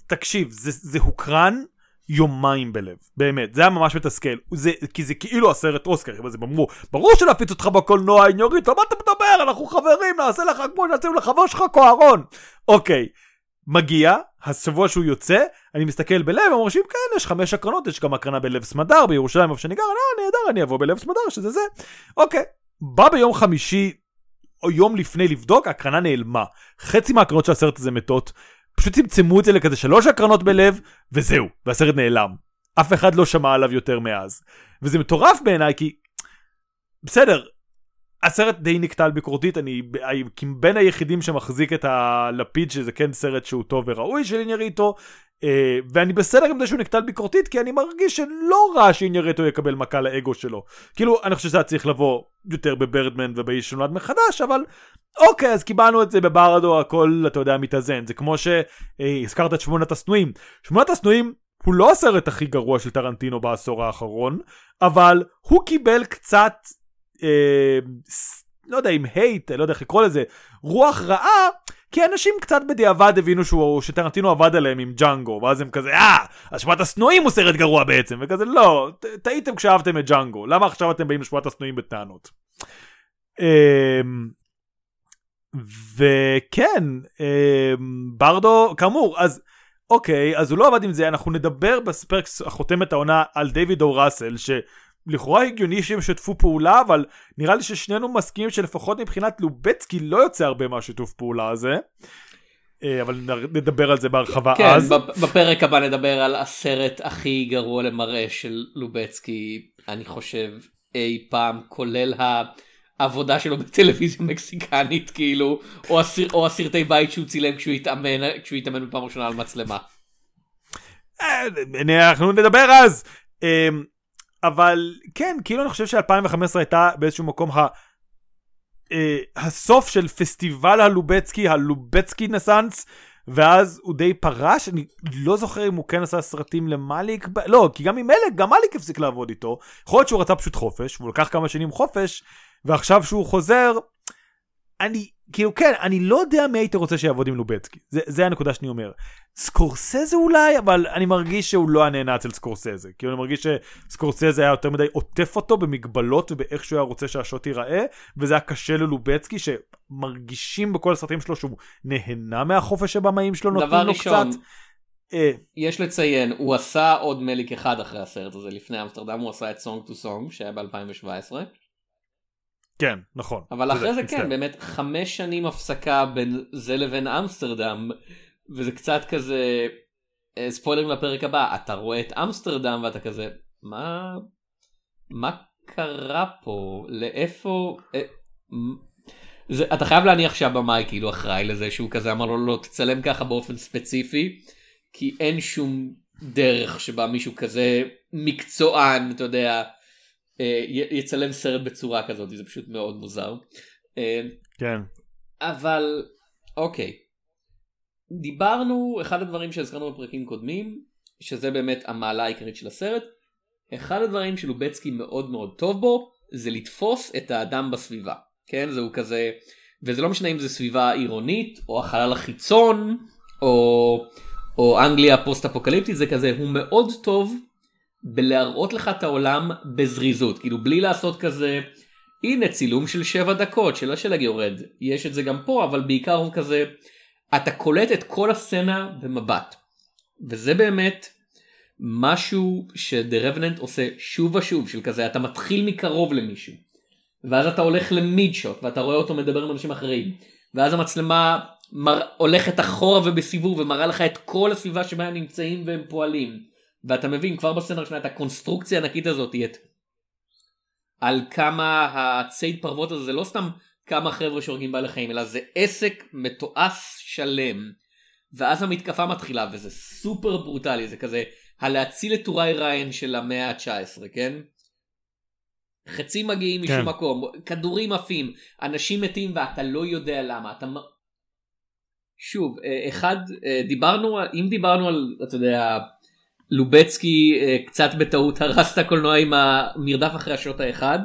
תקשיב, זה, זה הוקרן יומיים בלב, באמת, זה היה ממש מתסכל, זה, כי זה כאילו הסרט אוסקר, אבל זה אמרו, ברור שנפיץ אותך בקולנוע, איניוריטו, מה אתה מדבר, אנחנו חברים, נעשה לך כמו שנעשינו לחבר שלך קוארון. אוקיי, מגיע, השבוע שהוא יוצא, אני מסתכל בלב, הם אומרים כן, יש חמש הקרנות, יש גם הקרנה בלב סמדר, בירושלים, איפה שאני גר, אה, נהדר, אני אבוא בלב סמדר, שזה זה. אוקיי, בא ביום חמישי, או יום לפני לבדוק, הקרנה נעלמה. חצי מהקרנות של הסרט הזה מתות, פשוט צמצמו את זה לכזה שלוש הקרנות בלב, וזהו, והסרט נעלם. אף אחד לא שמע עליו יותר מאז. וזה מטורף בעיניי, כי... בסדר, הסרט די נקטע על ביקורתית, אני בין היחידים שמחזיק את הלפיד שזה כן סרט שהוא טוב וראוי של אינייריטו, אה, ואני בסדר עם זה שהוא נקטע על ביקורתית, כי אני מרגיש שלא רע שאינייריטו יקבל מכה לאגו שלו. כאילו, אני חושב שזה היה צריך לבוא יותר בברדמן ובאיש שנולד מחדש, אבל אוקיי, אז קיבלנו את זה בברדו, הכל, אתה יודע, מתאזן. זה כמו שהזכרת את שמונת השנואים. שמונת השנואים הוא לא הסרט הכי גרוע של טרנטינו בעשור האחרון, אבל הוא קיבל קצת, אה, לא יודע אם הייט, לא יודע איך לקרוא לזה, רוח רעה, כי אנשים קצת בדיעבד הבינו שהוא, שטרנטינו עבד עליהם עם ג'אנגו, ואז הם כזה, אה, שמונת השנואים הוא סרט גרוע בעצם, וכזה, לא, טעיתם כשאהבתם את ג'אנגו, למה עכשיו אתם באים לשמונת השנואים בטענות? אמ, וכן, אמ, ברדו, כאמור, אז אוקיי, אז הוא לא עבד עם זה, אנחנו נדבר בפרק החותמת העונה על דיוויד או ראסל, שלכאורה הגיוני שהם שתפו פעולה, אבל נראה לי ששנינו מסכימים שלפחות מבחינת לובצקי לא יוצא הרבה מהשיתוף פעולה הזה. אה, אבל נדבר על זה בהרחבה כן, אז. בפ- בפרק הבא נדבר על הסרט הכי גרוע למראה של לובצקי, אני חושב, אי פעם, כולל העבודה שלו בטלוויזיה מקסיקנית, כאילו, או, הסר, או הסרטי בית שהוא צילם כשהוא התאמן, כשהוא התאמן בפעם ראשונה על מצלמה. אה, אנחנו נדבר אז. אבל כן, כאילו אני חושב ש-2015 הייתה באיזשהו מקום ה... אה, הסוף של פסטיבל הלובצקי, הלובצקי נסאנס, ואז הוא די פרש, אני לא זוכר אם הוא כן עשה סרטים למאליק, לא, כי גם עם מלק, גם מאליק הפסיק לעבוד איתו. יכול להיות שהוא רצה פשוט חופש, והוא לקח כמה שנים חופש, ועכשיו שהוא חוזר, אני, כאילו כן, אני לא יודע מי הייתי רוצה שיעבוד עם לובצקי. זה, זה הנקודה שאני אומר. סקורסזה אולי, אבל אני מרגיש שהוא לא הנהנה אצל סקורסזה. כאילו אני מרגיש שסקורסזה היה יותר מדי עוטף אותו במגבלות ובאיך שהוא היה רוצה שהשוט ייראה, וזה היה קשה ללובצקי, שמרגישים בכל הסרטים שלו שהוא נהנה מהחופש הבמאים שלו, נותנים דבר לו ראשון, קצת. אה, יש לציין, הוא עשה עוד מליק אחד אחרי הסרט הזה, לפני אמסטרדם הוא עשה את סונג טו סונג, שהיה ב-2017. כן, נכון. אבל אחרי זה מצטער. כן, באמת חמש שנים הפסקה בין זה לבין אמסטרדם, וזה קצת כזה, אה, ספוילרים לפרק הבא, אתה רואה את אמסטרדם ואתה כזה, מה, מה קרה פה? לאיפה... אה, זה, אתה חייב להניח שהבמאי כאילו אחראי לזה שהוא כזה אמר לו לא תצלם ככה באופן ספציפי כי אין שום דרך שבה מישהו כזה מקצוען אתה יודע יצלם סרט בצורה כזאת זה פשוט מאוד מוזר. אה, כן. אבל אוקיי. דיברנו אחד הדברים שהזכרנו בפרקים קודמים שזה באמת המעלה העיקרית של הסרט. אחד הדברים שלובצקי מאוד מאוד טוב בו זה לתפוס את האדם בסביבה. כן זהו כזה וזה לא משנה אם זה סביבה עירונית או החלל החיצון או, או אנגליה פוסט אפוקליפטית זה כזה הוא מאוד טוב בלהראות לך את העולם בזריזות כאילו בלי לעשות כזה הנה צילום של שבע דקות של השלג יורד יש את זה גם פה אבל בעיקר הוא כזה אתה קולט את כל הסצנה במבט. וזה באמת משהו שדה רבננט עושה שוב ושוב של כזה אתה מתחיל מקרוב למישהו ואז אתה הולך למיד שוט ואתה רואה אותו מדבר עם אנשים אחרים ואז המצלמה מר... הולכת אחורה ובסיבוב ומראה לך את כל הסביבה שבה הם נמצאים והם פועלים ואתה מבין כבר בסצנה הראשונה את הקונסטרוקציה הענקית הזאת את על כמה הציד פרוות הזה זה לא סתם כמה חבר'ה שהורגים בעלי חיים אלא זה עסק מתועש שלם ואז המתקפה מתחילה וזה סופר ברוטלי זה כזה הלהציל את טוראי ריין של המאה ה-19 כן? חצים מגיעים כן. משום מקום כדורים עפים אנשים מתים ואתה לא יודע למה אתה שוב אה, אחד אה, דיברנו אם דיברנו על אתה יודע לובצקי אה, קצת בטעות הרס את הקולנוע עם המרדף אחרי השעות האחד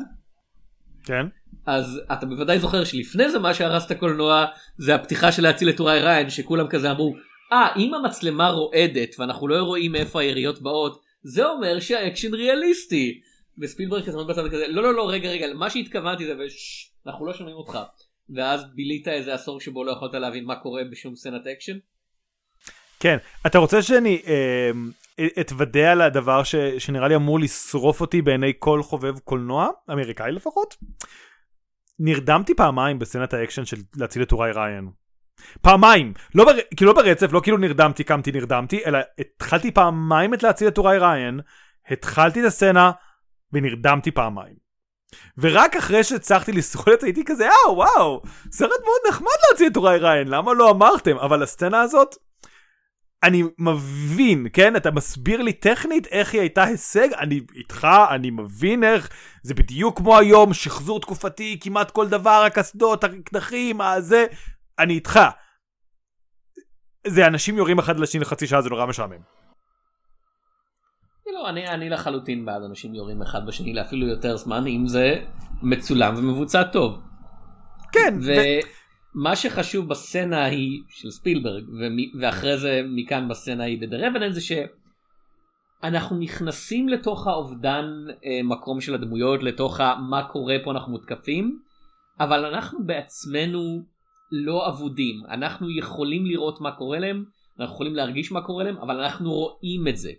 כן. אז אתה בוודאי זוכר שלפני זה מה שהרס את הקולנוע זה הפתיחה של להציל את טוראי ריין שכולם כזה אמרו אה אם המצלמה רועדת ואנחנו לא רואים מאיפה היריות באות זה אומר שהאקשן ריאליסטי וספילברג כזה עומד בצד כזה לא לא לא רגע רגע מה שהתכוונתי זה וש, אנחנו לא שומעים אותך ואז בילית איזה עשור שבו לא יכולת להבין מה קורה בשום סצנת אקשן. כן. אתה רוצה שאני אתוודה על הדבר ש, שנראה לי אמור לשרוף אותי בעיני כל חובב קולנוע, אמריקאי לפחות? נרדמתי פעמיים בסצנת האקשן של להציל את טוראי ריין. פעמיים, לא בר... כאילו לא ברצף, לא כאילו נרדמתי, קמתי, נרדמתי, אלא התחלתי פעמיים את להציל את טוראי ריין, התחלתי את הסצנה ונרדמתי פעמיים. ורק אחרי שהצלחתי לשרוד את זה הייתי כזה, אה וואו, סרט מאוד נחמד להציל את טוראי ריין, למה לא אמרתם? אבל הסצנה הזאת, אני מבין, כן? אתה מסביר לי טכנית איך היא הייתה הישג, אני איתך, אני מבין איך, זה בדיוק כמו היום, שחזור תקופתי, כמעט כל דבר, הקסדות, הקדחים, הזה, אני איתך. זה אנשים יורים אחד לשני לחצי שעה, זה נורא משעמם. לא, אני, אני לחלוטין בעד אנשים יורים אחד בשני לאפילו יותר זמן אם זה מצולם ומבוצע טוב. כן, ו... ומה שחשוב בסצנה ההיא של ספילברג ואחרי זה מכאן בסצנה ההיא ב"דה רבננט" זה שאנחנו נכנסים לתוך האובדן אה, מקום של הדמויות לתוך מה קורה פה אנחנו מותקפים אבל אנחנו בעצמנו לא אבודים אנחנו יכולים לראות מה קורה להם אנחנו יכולים להרגיש מה קורה להם אבל אנחנו רואים את זה.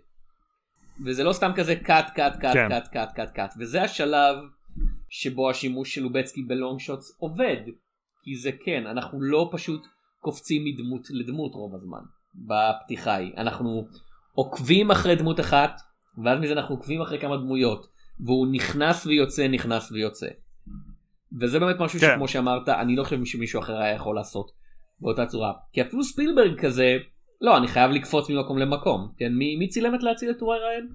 וזה לא סתם כזה קאט קאט קאט כן. קאט קאט קאט קאט וזה השלב שבו השימוש של לובצקי בלונג שוטס עובד כי זה כן אנחנו לא פשוט קופצים מדמות לדמות רוב הזמן בפתיחה היא אנחנו עוקבים אחרי דמות אחת ואז מזה אנחנו עוקבים אחרי כמה דמויות והוא נכנס ויוצא נכנס ויוצא. וזה באמת משהו כן. שכמו שאמרת אני לא חושב שמישהו אחר היה יכול לעשות באותה צורה כי אפילו ספילברג כזה לא אני חייב לקפוץ ממקום למקום כן מי, מי צילם את להציל את טוראי ריין?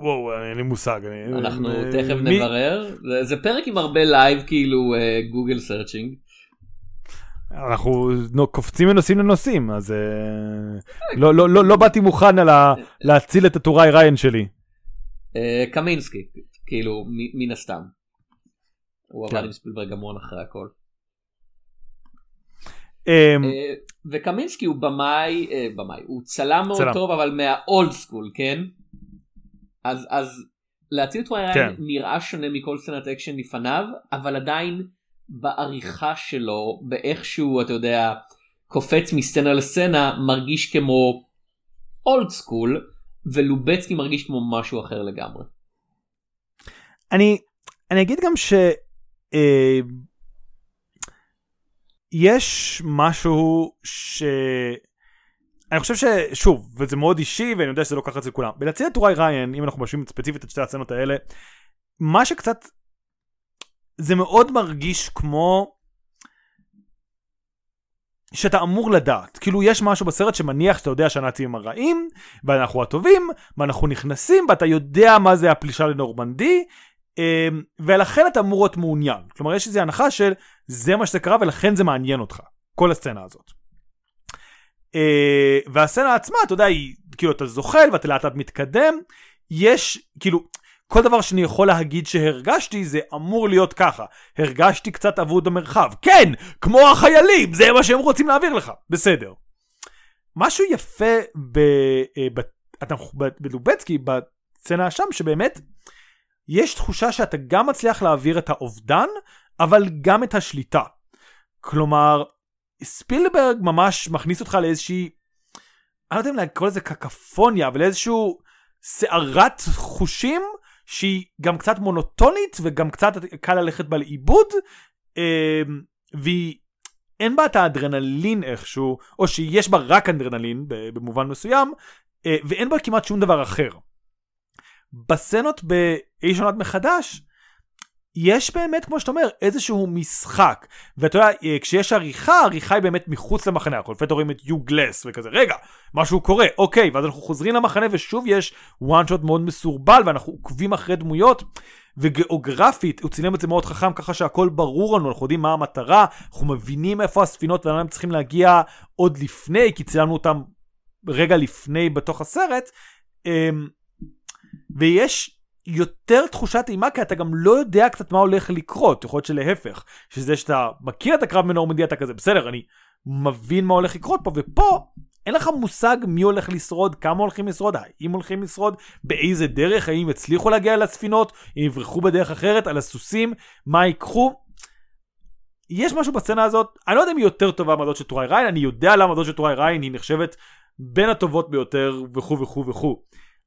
וואו, אין לי מושג. אני- אנחנו אה, תכף מי- נברר זה, זה פרק עם הרבה live כאילו Google searching אנחנו נו, קופצים מנושאים לנושאים, אז אה, לא- לא- לא לא באתי מוכן להציל את הטוראי ריין שלי. אה, קמינסקי כאילו מן הסתם. הוא כן. עבד עם ספילברג המון אחרי הכל. אמ, אה, וקמינסקי הוא במאי אה, במאי הוא צלם מאוד. טוב אבל מה old school כן. אז אז להציל את ריין כן. נראה שונה מכל סצנת אקשן לפניו אבל עדיין בעריכה שלו באיכשהו אתה יודע קופץ מסצנה לסצנה מרגיש כמו אולד סקול ולובצקי מרגיש כמו משהו אחר לגמרי. אני אני אגיד גם ש... אה, יש משהו ש... אני חושב ששוב, וזה מאוד אישי ואני יודע שזה לא ככה אצל כולם, בלהציל את טוראי ריין, אם אנחנו משווים ספציפית את שתי הסצנות האלה, מה שקצת, זה מאוד מרגיש כמו שאתה אמור לדעת. כאילו יש משהו בסרט שמניח שאתה יודע שהנאצים הם הרעים, ואנחנו הטובים, ואנחנו נכנסים, ואתה יודע מה זה הפלישה לנורמנדי, אמ, ולכן אתה אמור להיות מעוניין. כלומר יש איזו הנחה של זה מה שזה קרה ולכן זה מעניין אותך. כל הסצנה הזאת. אה, והסצנה עצמה, אתה יודע, היא כאילו אתה זוחל ואתה לאט לאט מתקדם. יש, כאילו, כל דבר שאני יכול להגיד שהרגשתי זה אמור להיות ככה. הרגשתי קצת אבוד במרחב. כן, כמו החיילים, זה מה שהם רוצים להעביר לך. בסדר. משהו יפה ב, אה, ב, ב, בלובצקי, בסצנה שם, שבאמת יש תחושה שאתה גם מצליח להעביר את האובדן, אבל גם את השליטה. כלומר, ספילברג ממש מכניס אותך לאיזושהי, אני לא יודע אם לקרוא לזה קקפוניה, אבל לאיזשהו סערת חושים שהיא גם קצת מונוטונית וגם קצת קל ללכת בה לאיבוד, אמ, והיא... אין בה את האדרנלין איכשהו, או שיש בה רק אדרנלין במובן מסוים, אה, ואין בה כמעט שום דבר אחר. בסצנות באיש עונת מחדש, יש באמת, כמו שאתה אומר, איזשהו משחק. ואתה יודע, אה, כשיש עריכה, העריכה היא באמת מחוץ למחנה. אנחנו לפתע רואים את יו גלס וכזה, רגע, משהו קורה, אוקיי, ואז אנחנו חוזרים למחנה ושוב יש וואן שוט מאוד מסורבל ואנחנו עוקבים אחרי דמויות. וגיאוגרפית הוא צילם את זה מאוד חכם ככה שהכל ברור לנו אנחנו יודעים מה המטרה אנחנו מבינים איפה הספינות ולמה הם צריכים להגיע עוד לפני כי צילמנו אותם רגע לפני בתוך הסרט אמ, ויש יותר תחושת אימה כי אתה גם לא יודע קצת מה הולך לקרות, יכול להיות שלהפך, שזה שאתה מכיר את הקרב מנורמנדי אתה כזה בסדר, אני מבין מה הולך לקרות פה, ופה אין לך מושג מי הולך לשרוד, כמה הולכים לשרוד, האם הולכים לשרוד, באיזה דרך, האם יצליחו להגיע לספינות, אם יברחו בדרך אחרת, על הסוסים, מה ייקחו. יש משהו בסצנה הזאת, אני לא יודע אם היא יותר טובה מהמדות של טוראי ריין, אני יודע למה המדות של טוראי ריין היא נחשבת בין הטובות ביותר וכו' וכו' וכו',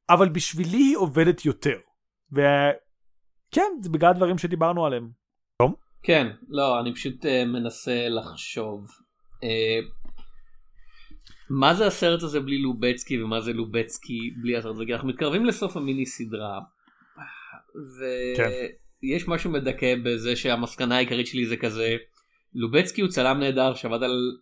אבל בשבילי היא עובדת יותר. וכן, זה בגלל הדברים שדיברנו עליהם. טוב? כן, לא, אני פשוט uh, מנסה לחשוב. Uh, מה זה הסרט הזה בלי לובצקי ומה זה לובצקי בלי הסרט הזה? אנחנו מתקרבים לסוף המיני סדרה. ויש כן. משהו מדכא בזה שהמסקנה העיקרית שלי זה כזה, לובצקי הוא צלם נהדר שעבד על,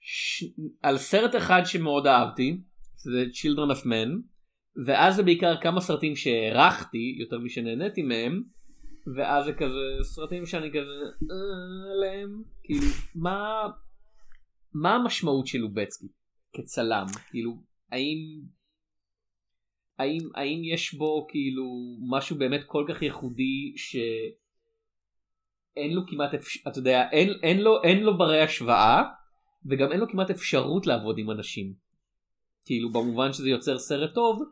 ש... על סרט אחד שמאוד אהבתי, זה Children of Men. ואז זה בעיקר כמה סרטים שהערכתי יותר משנהניתי מהם ואז זה כזה סרטים שאני כזה אה, עליהם. כאילו מה מה המשמעות של לובצקי כצלם? כאילו האם האם האם יש בו כאילו משהו באמת כל כך ייחודי שאין לו כמעט אפשר אתה יודע אין, אין לו אין לו ברי השוואה וגם אין לו כמעט אפשרות לעבוד עם אנשים. כאילו במובן שזה יוצר סרט טוב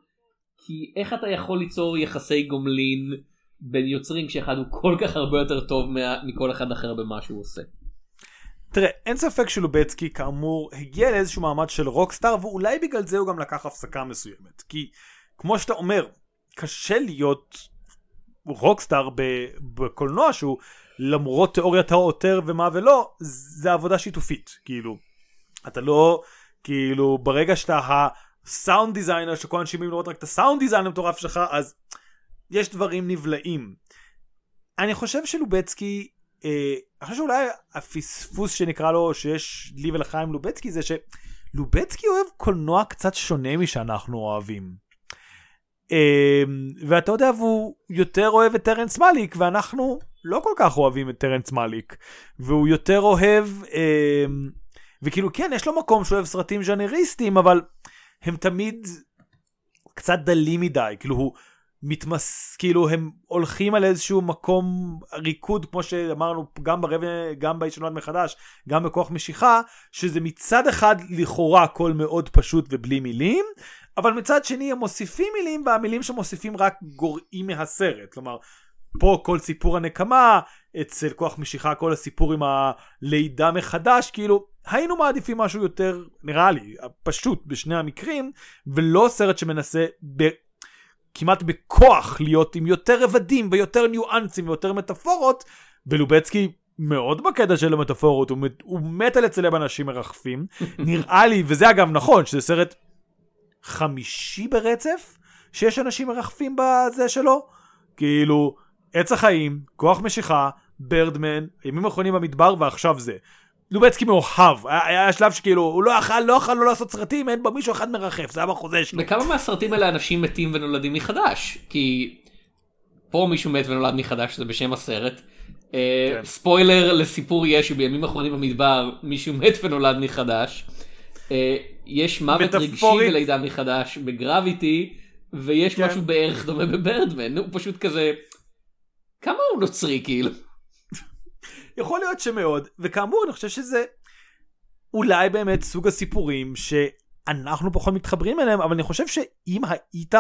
כי איך אתה יכול ליצור יחסי גומלין בין יוצרים כשאחד הוא כל כך הרבה יותר טוב מה, מכל אחד אחר במה שהוא עושה. תראה, אין ספק שלובצקי כאמור הגיע לאיזשהו מעמד של רוקסטאר ואולי בגלל זה הוא גם לקח הפסקה מסוימת. כי כמו שאתה אומר, קשה להיות רוקסטאר בקולנוע שהוא למרות תיאוריית העותר ומה ולא, זה עבודה שיתופית. כאילו, אתה לא, כאילו, ברגע שאתה sound designer שכל אנשים באים לראות רק את ה sound design המטורף שלך אז יש דברים נבלעים. אני חושב שלובצקי אה, אני חושב שאולי הפספוס שנקרא לו שיש לי ולחיים לובצקי זה שלובצקי אוהב קולנוע קצת שונה משאנחנו אוהבים. אה, ואתה יודע והוא יותר אוהב את טרנס מליק ואנחנו לא כל כך אוהבים את טרנס מליק והוא יותר אוהב אה, וכאילו כן יש לו מקום שאוהב סרטים ז'אנריסטיים אבל הם תמיד קצת דלים מדי, כאילו הוא מתמס... כאילו הם הולכים על איזשהו מקום ריקוד כמו שאמרנו גם ברבע, גם בישנות מחדש, גם בכוח משיכה, שזה מצד אחד לכאורה הכל מאוד פשוט ובלי מילים, אבל מצד שני הם מוסיפים מילים והמילים שמוסיפים רק גורעים מהסרט, כלומר פה כל סיפור הנקמה, אצל כוח משיכה כל הסיפור עם הלידה מחדש, כאילו היינו מעדיפים משהו יותר, נראה לי, פשוט בשני המקרים, ולא סרט שמנסה ב... כמעט בכוח להיות עם יותר רבדים ויותר ניואנסים ויותר מטאפורות, ולובצקי מאוד בקטע של המטאפורות, הוא, מת- הוא מת על לצלם אנשים מרחפים. נראה לי, וזה אגב נכון, שזה סרט חמישי ברצף, שיש אנשים מרחפים בזה שלו. כאילו, עץ החיים, כוח משיכה, ברדמן, ימים אחרונים במדבר ועכשיו זה. לובצקי מאוהב, היה, היה שלב שכאילו, הוא לא יכל, לא יכל לא לעשות סרטים, אין בו מישהו אחד מרחף, זה היה בחוזה שלו. בכמה מהסרטים האלה אנשים מתים ונולדים מחדש? כי פה מישהו מת ונולד מחדש, זה בשם הסרט. אה, כן. ספוילר לסיפור יש שבימים האחרונים במדבר מישהו מת ונולד מחדש. אה, יש מוות רגשי מטאפורית. ולידה מחדש בגרביטי, ויש כן. משהו בערך דומה בברדמן, הוא פשוט כזה... כמה הוא נוצרי כאילו? יכול להיות שמאוד, וכאמור אני חושב שזה אולי באמת סוג הסיפורים שאנחנו פחות מתחברים אליהם, אבל אני חושב שאם היית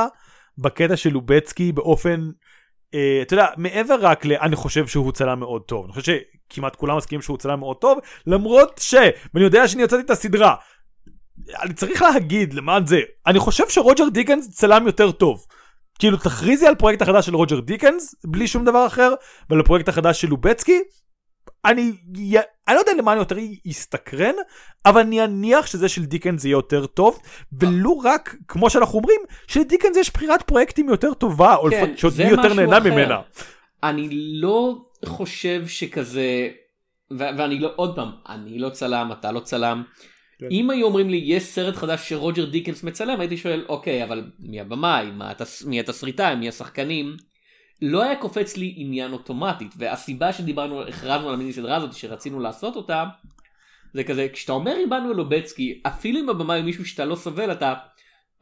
בקטע של לובצקי באופן, אה, אתה יודע, מעבר רק ל... אני חושב שהוא צלם מאוד טוב, אני חושב שכמעט כולם מסכימים שהוא צלם מאוד טוב, למרות ש... ואני יודע שאני יוצאתי את הסדרה. אני צריך להגיד למען זה, אני חושב שרוג'ר דיקנס צלם יותר טוב. כאילו תכריזי על פרויקט החדש של רוג'ר דיקנס בלי שום דבר אחר ועל הפרויקט החדש של לובצקי אני, אני לא יודע למה אני יותר אסתקרן, אבל אני אניח שזה של דיקנס יהיה יותר טוב, ולו רק, כמו שאנחנו אומרים, שלדיקנס יש בחירת פרויקטים יותר טובה, או כן, לפחות מי יותר נהנה אחר. ממנה. אני לא חושב שכזה, ו- ואני לא, עוד פעם, אני לא צלם, אתה לא צלם. כן. אם היו אומרים לי יש סרט חדש שרוג'ר דיקנס מצלם הייתי שואל אוקיי אבל מי הבמאי התס... מי התסריטאי מי השחקנים. לא היה קופץ לי עניין אוטומטית והסיבה שדיברנו הכרזנו על המיני סדרה הזאת שרצינו לעשות אותה. זה כזה כשאתה אומר עמנואל לובצקי אפילו אם הבמאי הוא מישהו שאתה לא סובל אתה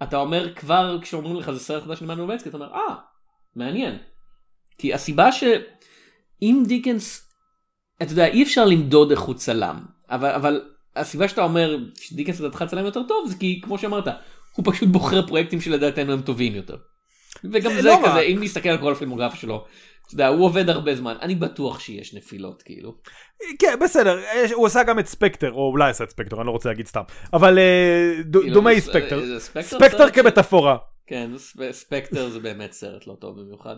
אתה אומר כבר כשאומרים לך זה סרט חדש של עמנואל לובצקי אתה אומר אה מעניין. כי הסיבה שאם דיקנס אתה יודע אי אפשר למדוד איך הוא צלם אבל אבל הסיבה שאתה אומר שדיקנס לדעתך צלם יותר טוב זה כי כמו שאמרת הוא פשוט בוחר פרויקטים שלדעתנו הם טובים יותר. וגם זה זה לא כזה רק. אם נסתכל על כל הפילמוגרפיה שלו. אתה יודע, הוא עובד הרבה זמן אני בטוח שיש נפילות כאילו. כן, בסדר, הוא עשה גם את ספקטר, או אולי עשה את ספקטר, אני לא רוצה להגיד סתם, אבל אה, כאילו, דומה זה- ספקטר. זה ספקטר כמטאפורה. כן ספ- ספקטר זה באמת סרט לא טוב במיוחד.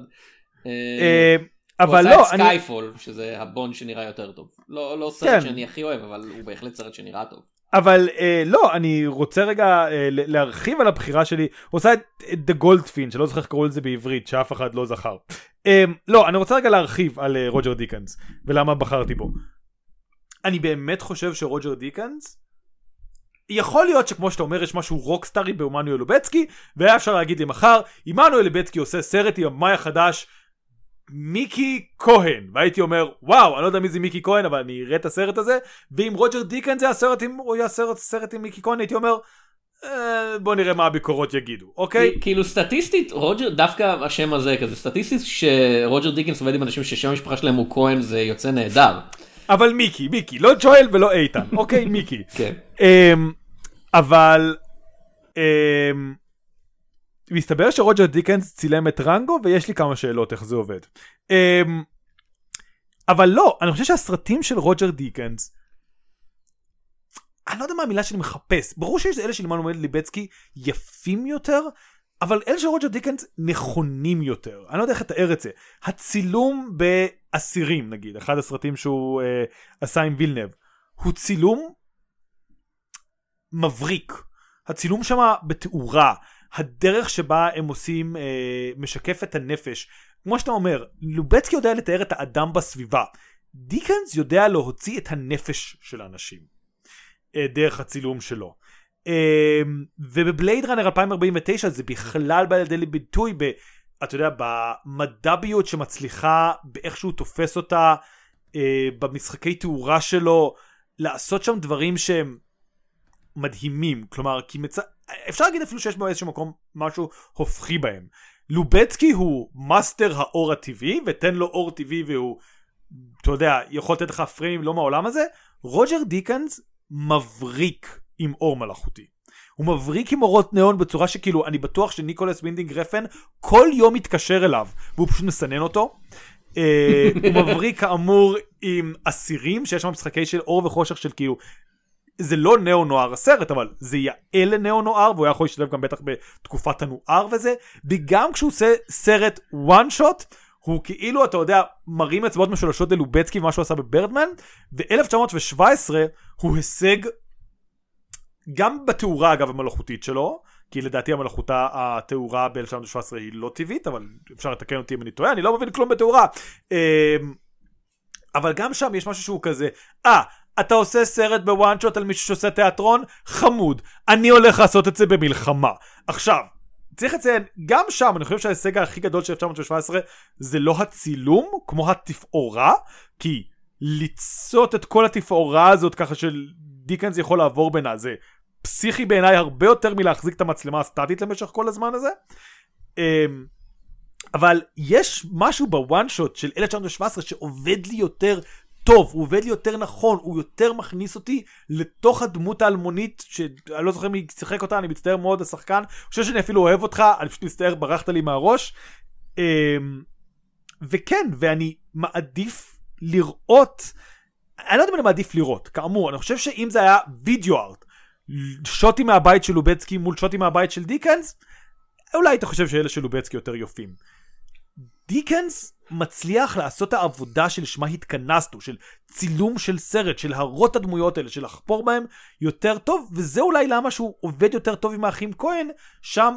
אה, אה, אבל הוא לא, עשה את. סקייפול שזה הבונד שנראה יותר טוב. לא לא סרט כן. שאני הכי אוהב אבל הוא בהחלט סרט שנראה טוב. אבל אה, לא, אני רוצה רגע אה, להרחיב על הבחירה שלי. הוא עושה את The Goldfinch, שלא זוכר איך קראו לזה בעברית, שאף אחד לא זכר. אה, לא, אני רוצה רגע להרחיב על אה, רוג'ר דיקינס, ולמה בחרתי בו. אני באמת חושב שרוג'ר דיקינס, יכול להיות שכמו שאתה אומר יש משהו רוקסטארי בעמנואל לובצקי, והיה אפשר להגיד לי מחר, עמנואל לובצקי עושה סרט עם הבמאי החדש, מיקי כהן והייתי אומר וואו אני לא יודע מי זה מיקי כהן אבל אני אראה את הסרט הזה ואם רוג'ר דיקינס זה הסרט עם הוא יעשה סרט, סרט עם מיקי כהן הייתי אומר אה, בוא נראה מה הביקורות יגידו אוקיי כאילו סטטיסטית רוג'ר דווקא השם הזה כזה סטטיסטית שרוג'ר דיקינס עובד עם אנשים ששם המשפחה שלהם הוא כהן זה יוצא נהדר. אבל מיקי מיקי לא ג'ואל ולא איתן אוקיי מיקי כן. אמ, אבל אמ, מסתבר שרוג'ר דיקנס צילם את רנגו ויש לי כמה שאלות איך זה עובד. אמ, אבל לא, אני חושב שהסרטים של רוג'ר דיקנס, אני לא יודע מה המילה שאני מחפש, ברור שיש אלה של עמנואל ליבצקי יפים יותר, אבל אלה של רוג'ר דיקנס נכונים יותר. אני לא יודע איך לתאר את זה. הצילום באסירים נגיד, אחד הסרטים שהוא אה, עשה עם וילנב, הוא צילום מבריק. הצילום שם בתאורה, הדרך שבה הם עושים אה, משקף את הנפש. כמו שאתה אומר, לובצקי יודע לתאר את האדם בסביבה. דיקנס יודע להוציא את הנפש של האנשים אה, דרך הצילום שלו. אה, ובבלייד ראנר 2049 זה בכלל בא לידי ביטוי ב... אתה יודע, במדבריות שמצליחה באיך שהוא תופס אותה, אה, במשחקי תאורה שלו, לעשות שם דברים שהם מדהימים. כלומר, כי מצ... אפשר להגיד אפילו שיש בו איזשהו מקום משהו הופכי בהם. לובצקי הוא מאסטר האור הטבעי, ותן לו אור טבעי והוא, אתה יודע, יכול לתת לך פריימים לא מהעולם הזה. רוג'ר דיקינס מבריק עם אור מלאכותי. הוא מבריק עם אורות ניאון בצורה שכאילו, אני בטוח שניקולס וינדינג רפן כל יום מתקשר אליו, והוא פשוט מסנן אותו. אה, הוא מבריק כאמור עם אסירים, שיש שם משחקי של אור וחושך של כאילו, זה לא ניאו נואר הסרט, אבל זה יאה לניאו נואר, והוא היה יכול להשתלב גם בטח בתקופת הנואר וזה, וגם כשהוא עושה סרט one shot, הוא כאילו, אתה יודע, מרים אצבעות משולשות ללובצקי ומה שהוא עשה בברדמן, ו-1917 הוא הישג גם בתאורה אגב המלאכותית שלו, כי לדעתי המלאכותה, התאורה ב-1917 היא לא טבעית, אבל אפשר לתקן אותי אם אני טועה, אני לא מבין כלום בתאורה. אמ, אבל גם שם יש משהו שהוא כזה, אה, אתה עושה סרט בוואן שוט על מישהו שעושה תיאטרון? חמוד. אני הולך לעשות את זה במלחמה. עכשיו, צריך לציין, גם שם אני חושב שההישג הכי גדול של 1917 זה לא הצילום, כמו התפאורה, כי ליצות את כל התפאורה הזאת ככה של דיקנס יכול לעבור בינה, זה פסיכי בעיניי הרבה יותר מלהחזיק את המצלמה הסטטית למשך כל הזמן הזה. אמ, אבל יש משהו בוואן שוט של 1917 שעובד לי יותר טוב, הוא עובד לי יותר נכון, הוא יותר מכניס אותי לתוך הדמות האלמונית, שאני לא זוכר מי שיחק אותה, אני מצטער מאוד השחקן, אני חושב שאני אפילו אוהב אותך, אני פשוט מצטער, ברחת לי מהראש. אמ, וכן, ואני מעדיף לראות, אני לא יודע אם אני מעדיף לראות, כאמור, אני חושב שאם זה היה וידאו ארט, שוטים מהבית של לובצקי מול שוטים מהבית של דיקנס, אולי היית חושב שאלה של לובצקי יותר יופים. דיקנס מצליח לעשות העבודה שלשמה התכנסנו, של צילום של סרט, של הרות הדמויות האלה, של לחפור בהם יותר טוב, וזה אולי למה שהוא עובד יותר טוב עם האחים כהן, שם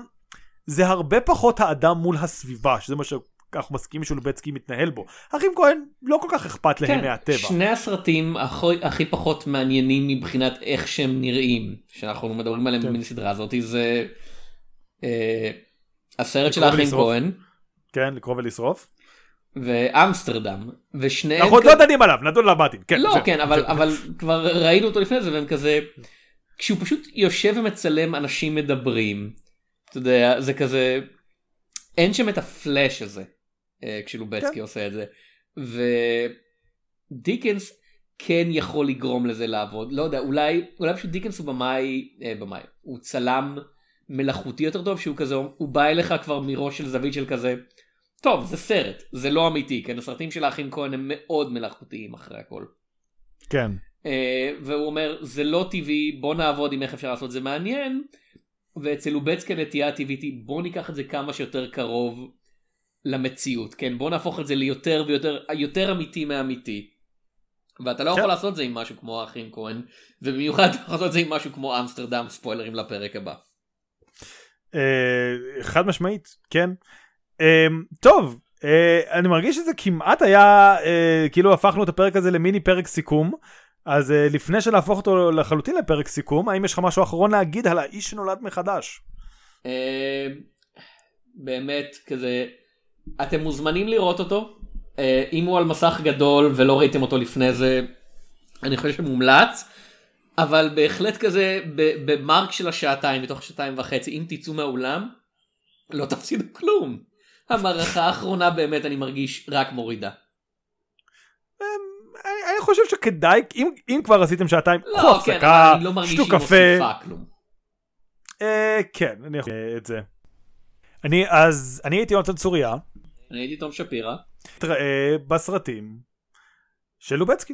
זה הרבה פחות האדם מול הסביבה, שזה מה שאנחנו מסכימים שלובצקי מתנהל בו. האחים כהן לא כל כך אכפת להם כן, מהטבע. שני הסרטים הכי, הכי פחות מעניינים מבחינת איך שהם נראים, שאנחנו מדברים עליהם כן. במיני סדרה הזאת, זה אה, הסרט של האחים כהן. כן, לקרוא ולשרוף. ואמסטרדם ושניהם אנחנו עוד לא דנים עליו נדון עליו בעתיד כן לא כן אבל אבל כבר ראינו אותו לפני זה והם כזה כשהוא פשוט יושב ומצלם אנשים מדברים אתה יודע זה כזה אין שם את הפלאש הזה אה, כשלובצקי כן. עושה את זה ודיקנס כן יכול לגרום לזה לעבוד לא יודע אולי אולי פשוט דיקנס הוא במאי אה, במאי הוא צלם מלאכותי יותר טוב שהוא כזה הוא בא אליך כבר מראש של זווית של כזה. טוב זה סרט זה לא אמיתי כן הסרטים של האחים כהן הם מאוד מלאכותיים אחרי הכל. כן. Uh, והוא אומר זה לא טבעי בוא נעבוד עם איך אפשר לעשות זה מעניין. ואצל לובצקי הנטייה הטבעית היא בוא ניקח את זה כמה שיותר קרוב למציאות כן בוא נהפוך את זה ליותר ויותר יותר אמיתי מאמיתי. ואתה לא כן. יכול לעשות זה עם משהו כמו האחים כהן ובמיוחד אתה יכול לעשות זה עם משהו כמו אמסטרדם ספוילרים לפרק הבא. Uh, חד משמעית כן. אמ, טוב, אה, אני מרגיש שזה כמעט היה, אה, כאילו הפכנו את הפרק הזה למיני פרק סיכום. אז אה, לפני שנהפוך אותו לחלוטין לפרק סיכום, האם יש לך משהו אחרון להגיד על האיש שנולד מחדש? באמת, כזה, אתם מוזמנים לראות אותו. אם הוא על מסך גדול ולא ראיתם אותו לפני זה, אני חושב שמומלץ. אבל בהחלט כזה, במרק של השעתיים, מתוך שעתיים וחצי, אם תצאו מהאולם, לא תפסידו כלום. המערכה האחרונה באמת אני מרגיש רק מורידה. אמ, אני חושב שכדאי אם, אם כבר עשיתם שעתיים לא, קחו כן, הפסקה, לא מוסיפה כלום. אה, כן אני יכול את זה. אני אז אני הייתי יונתן צוריה. אני הייתי תום שפירא. תראה בסרטים של לובצקי.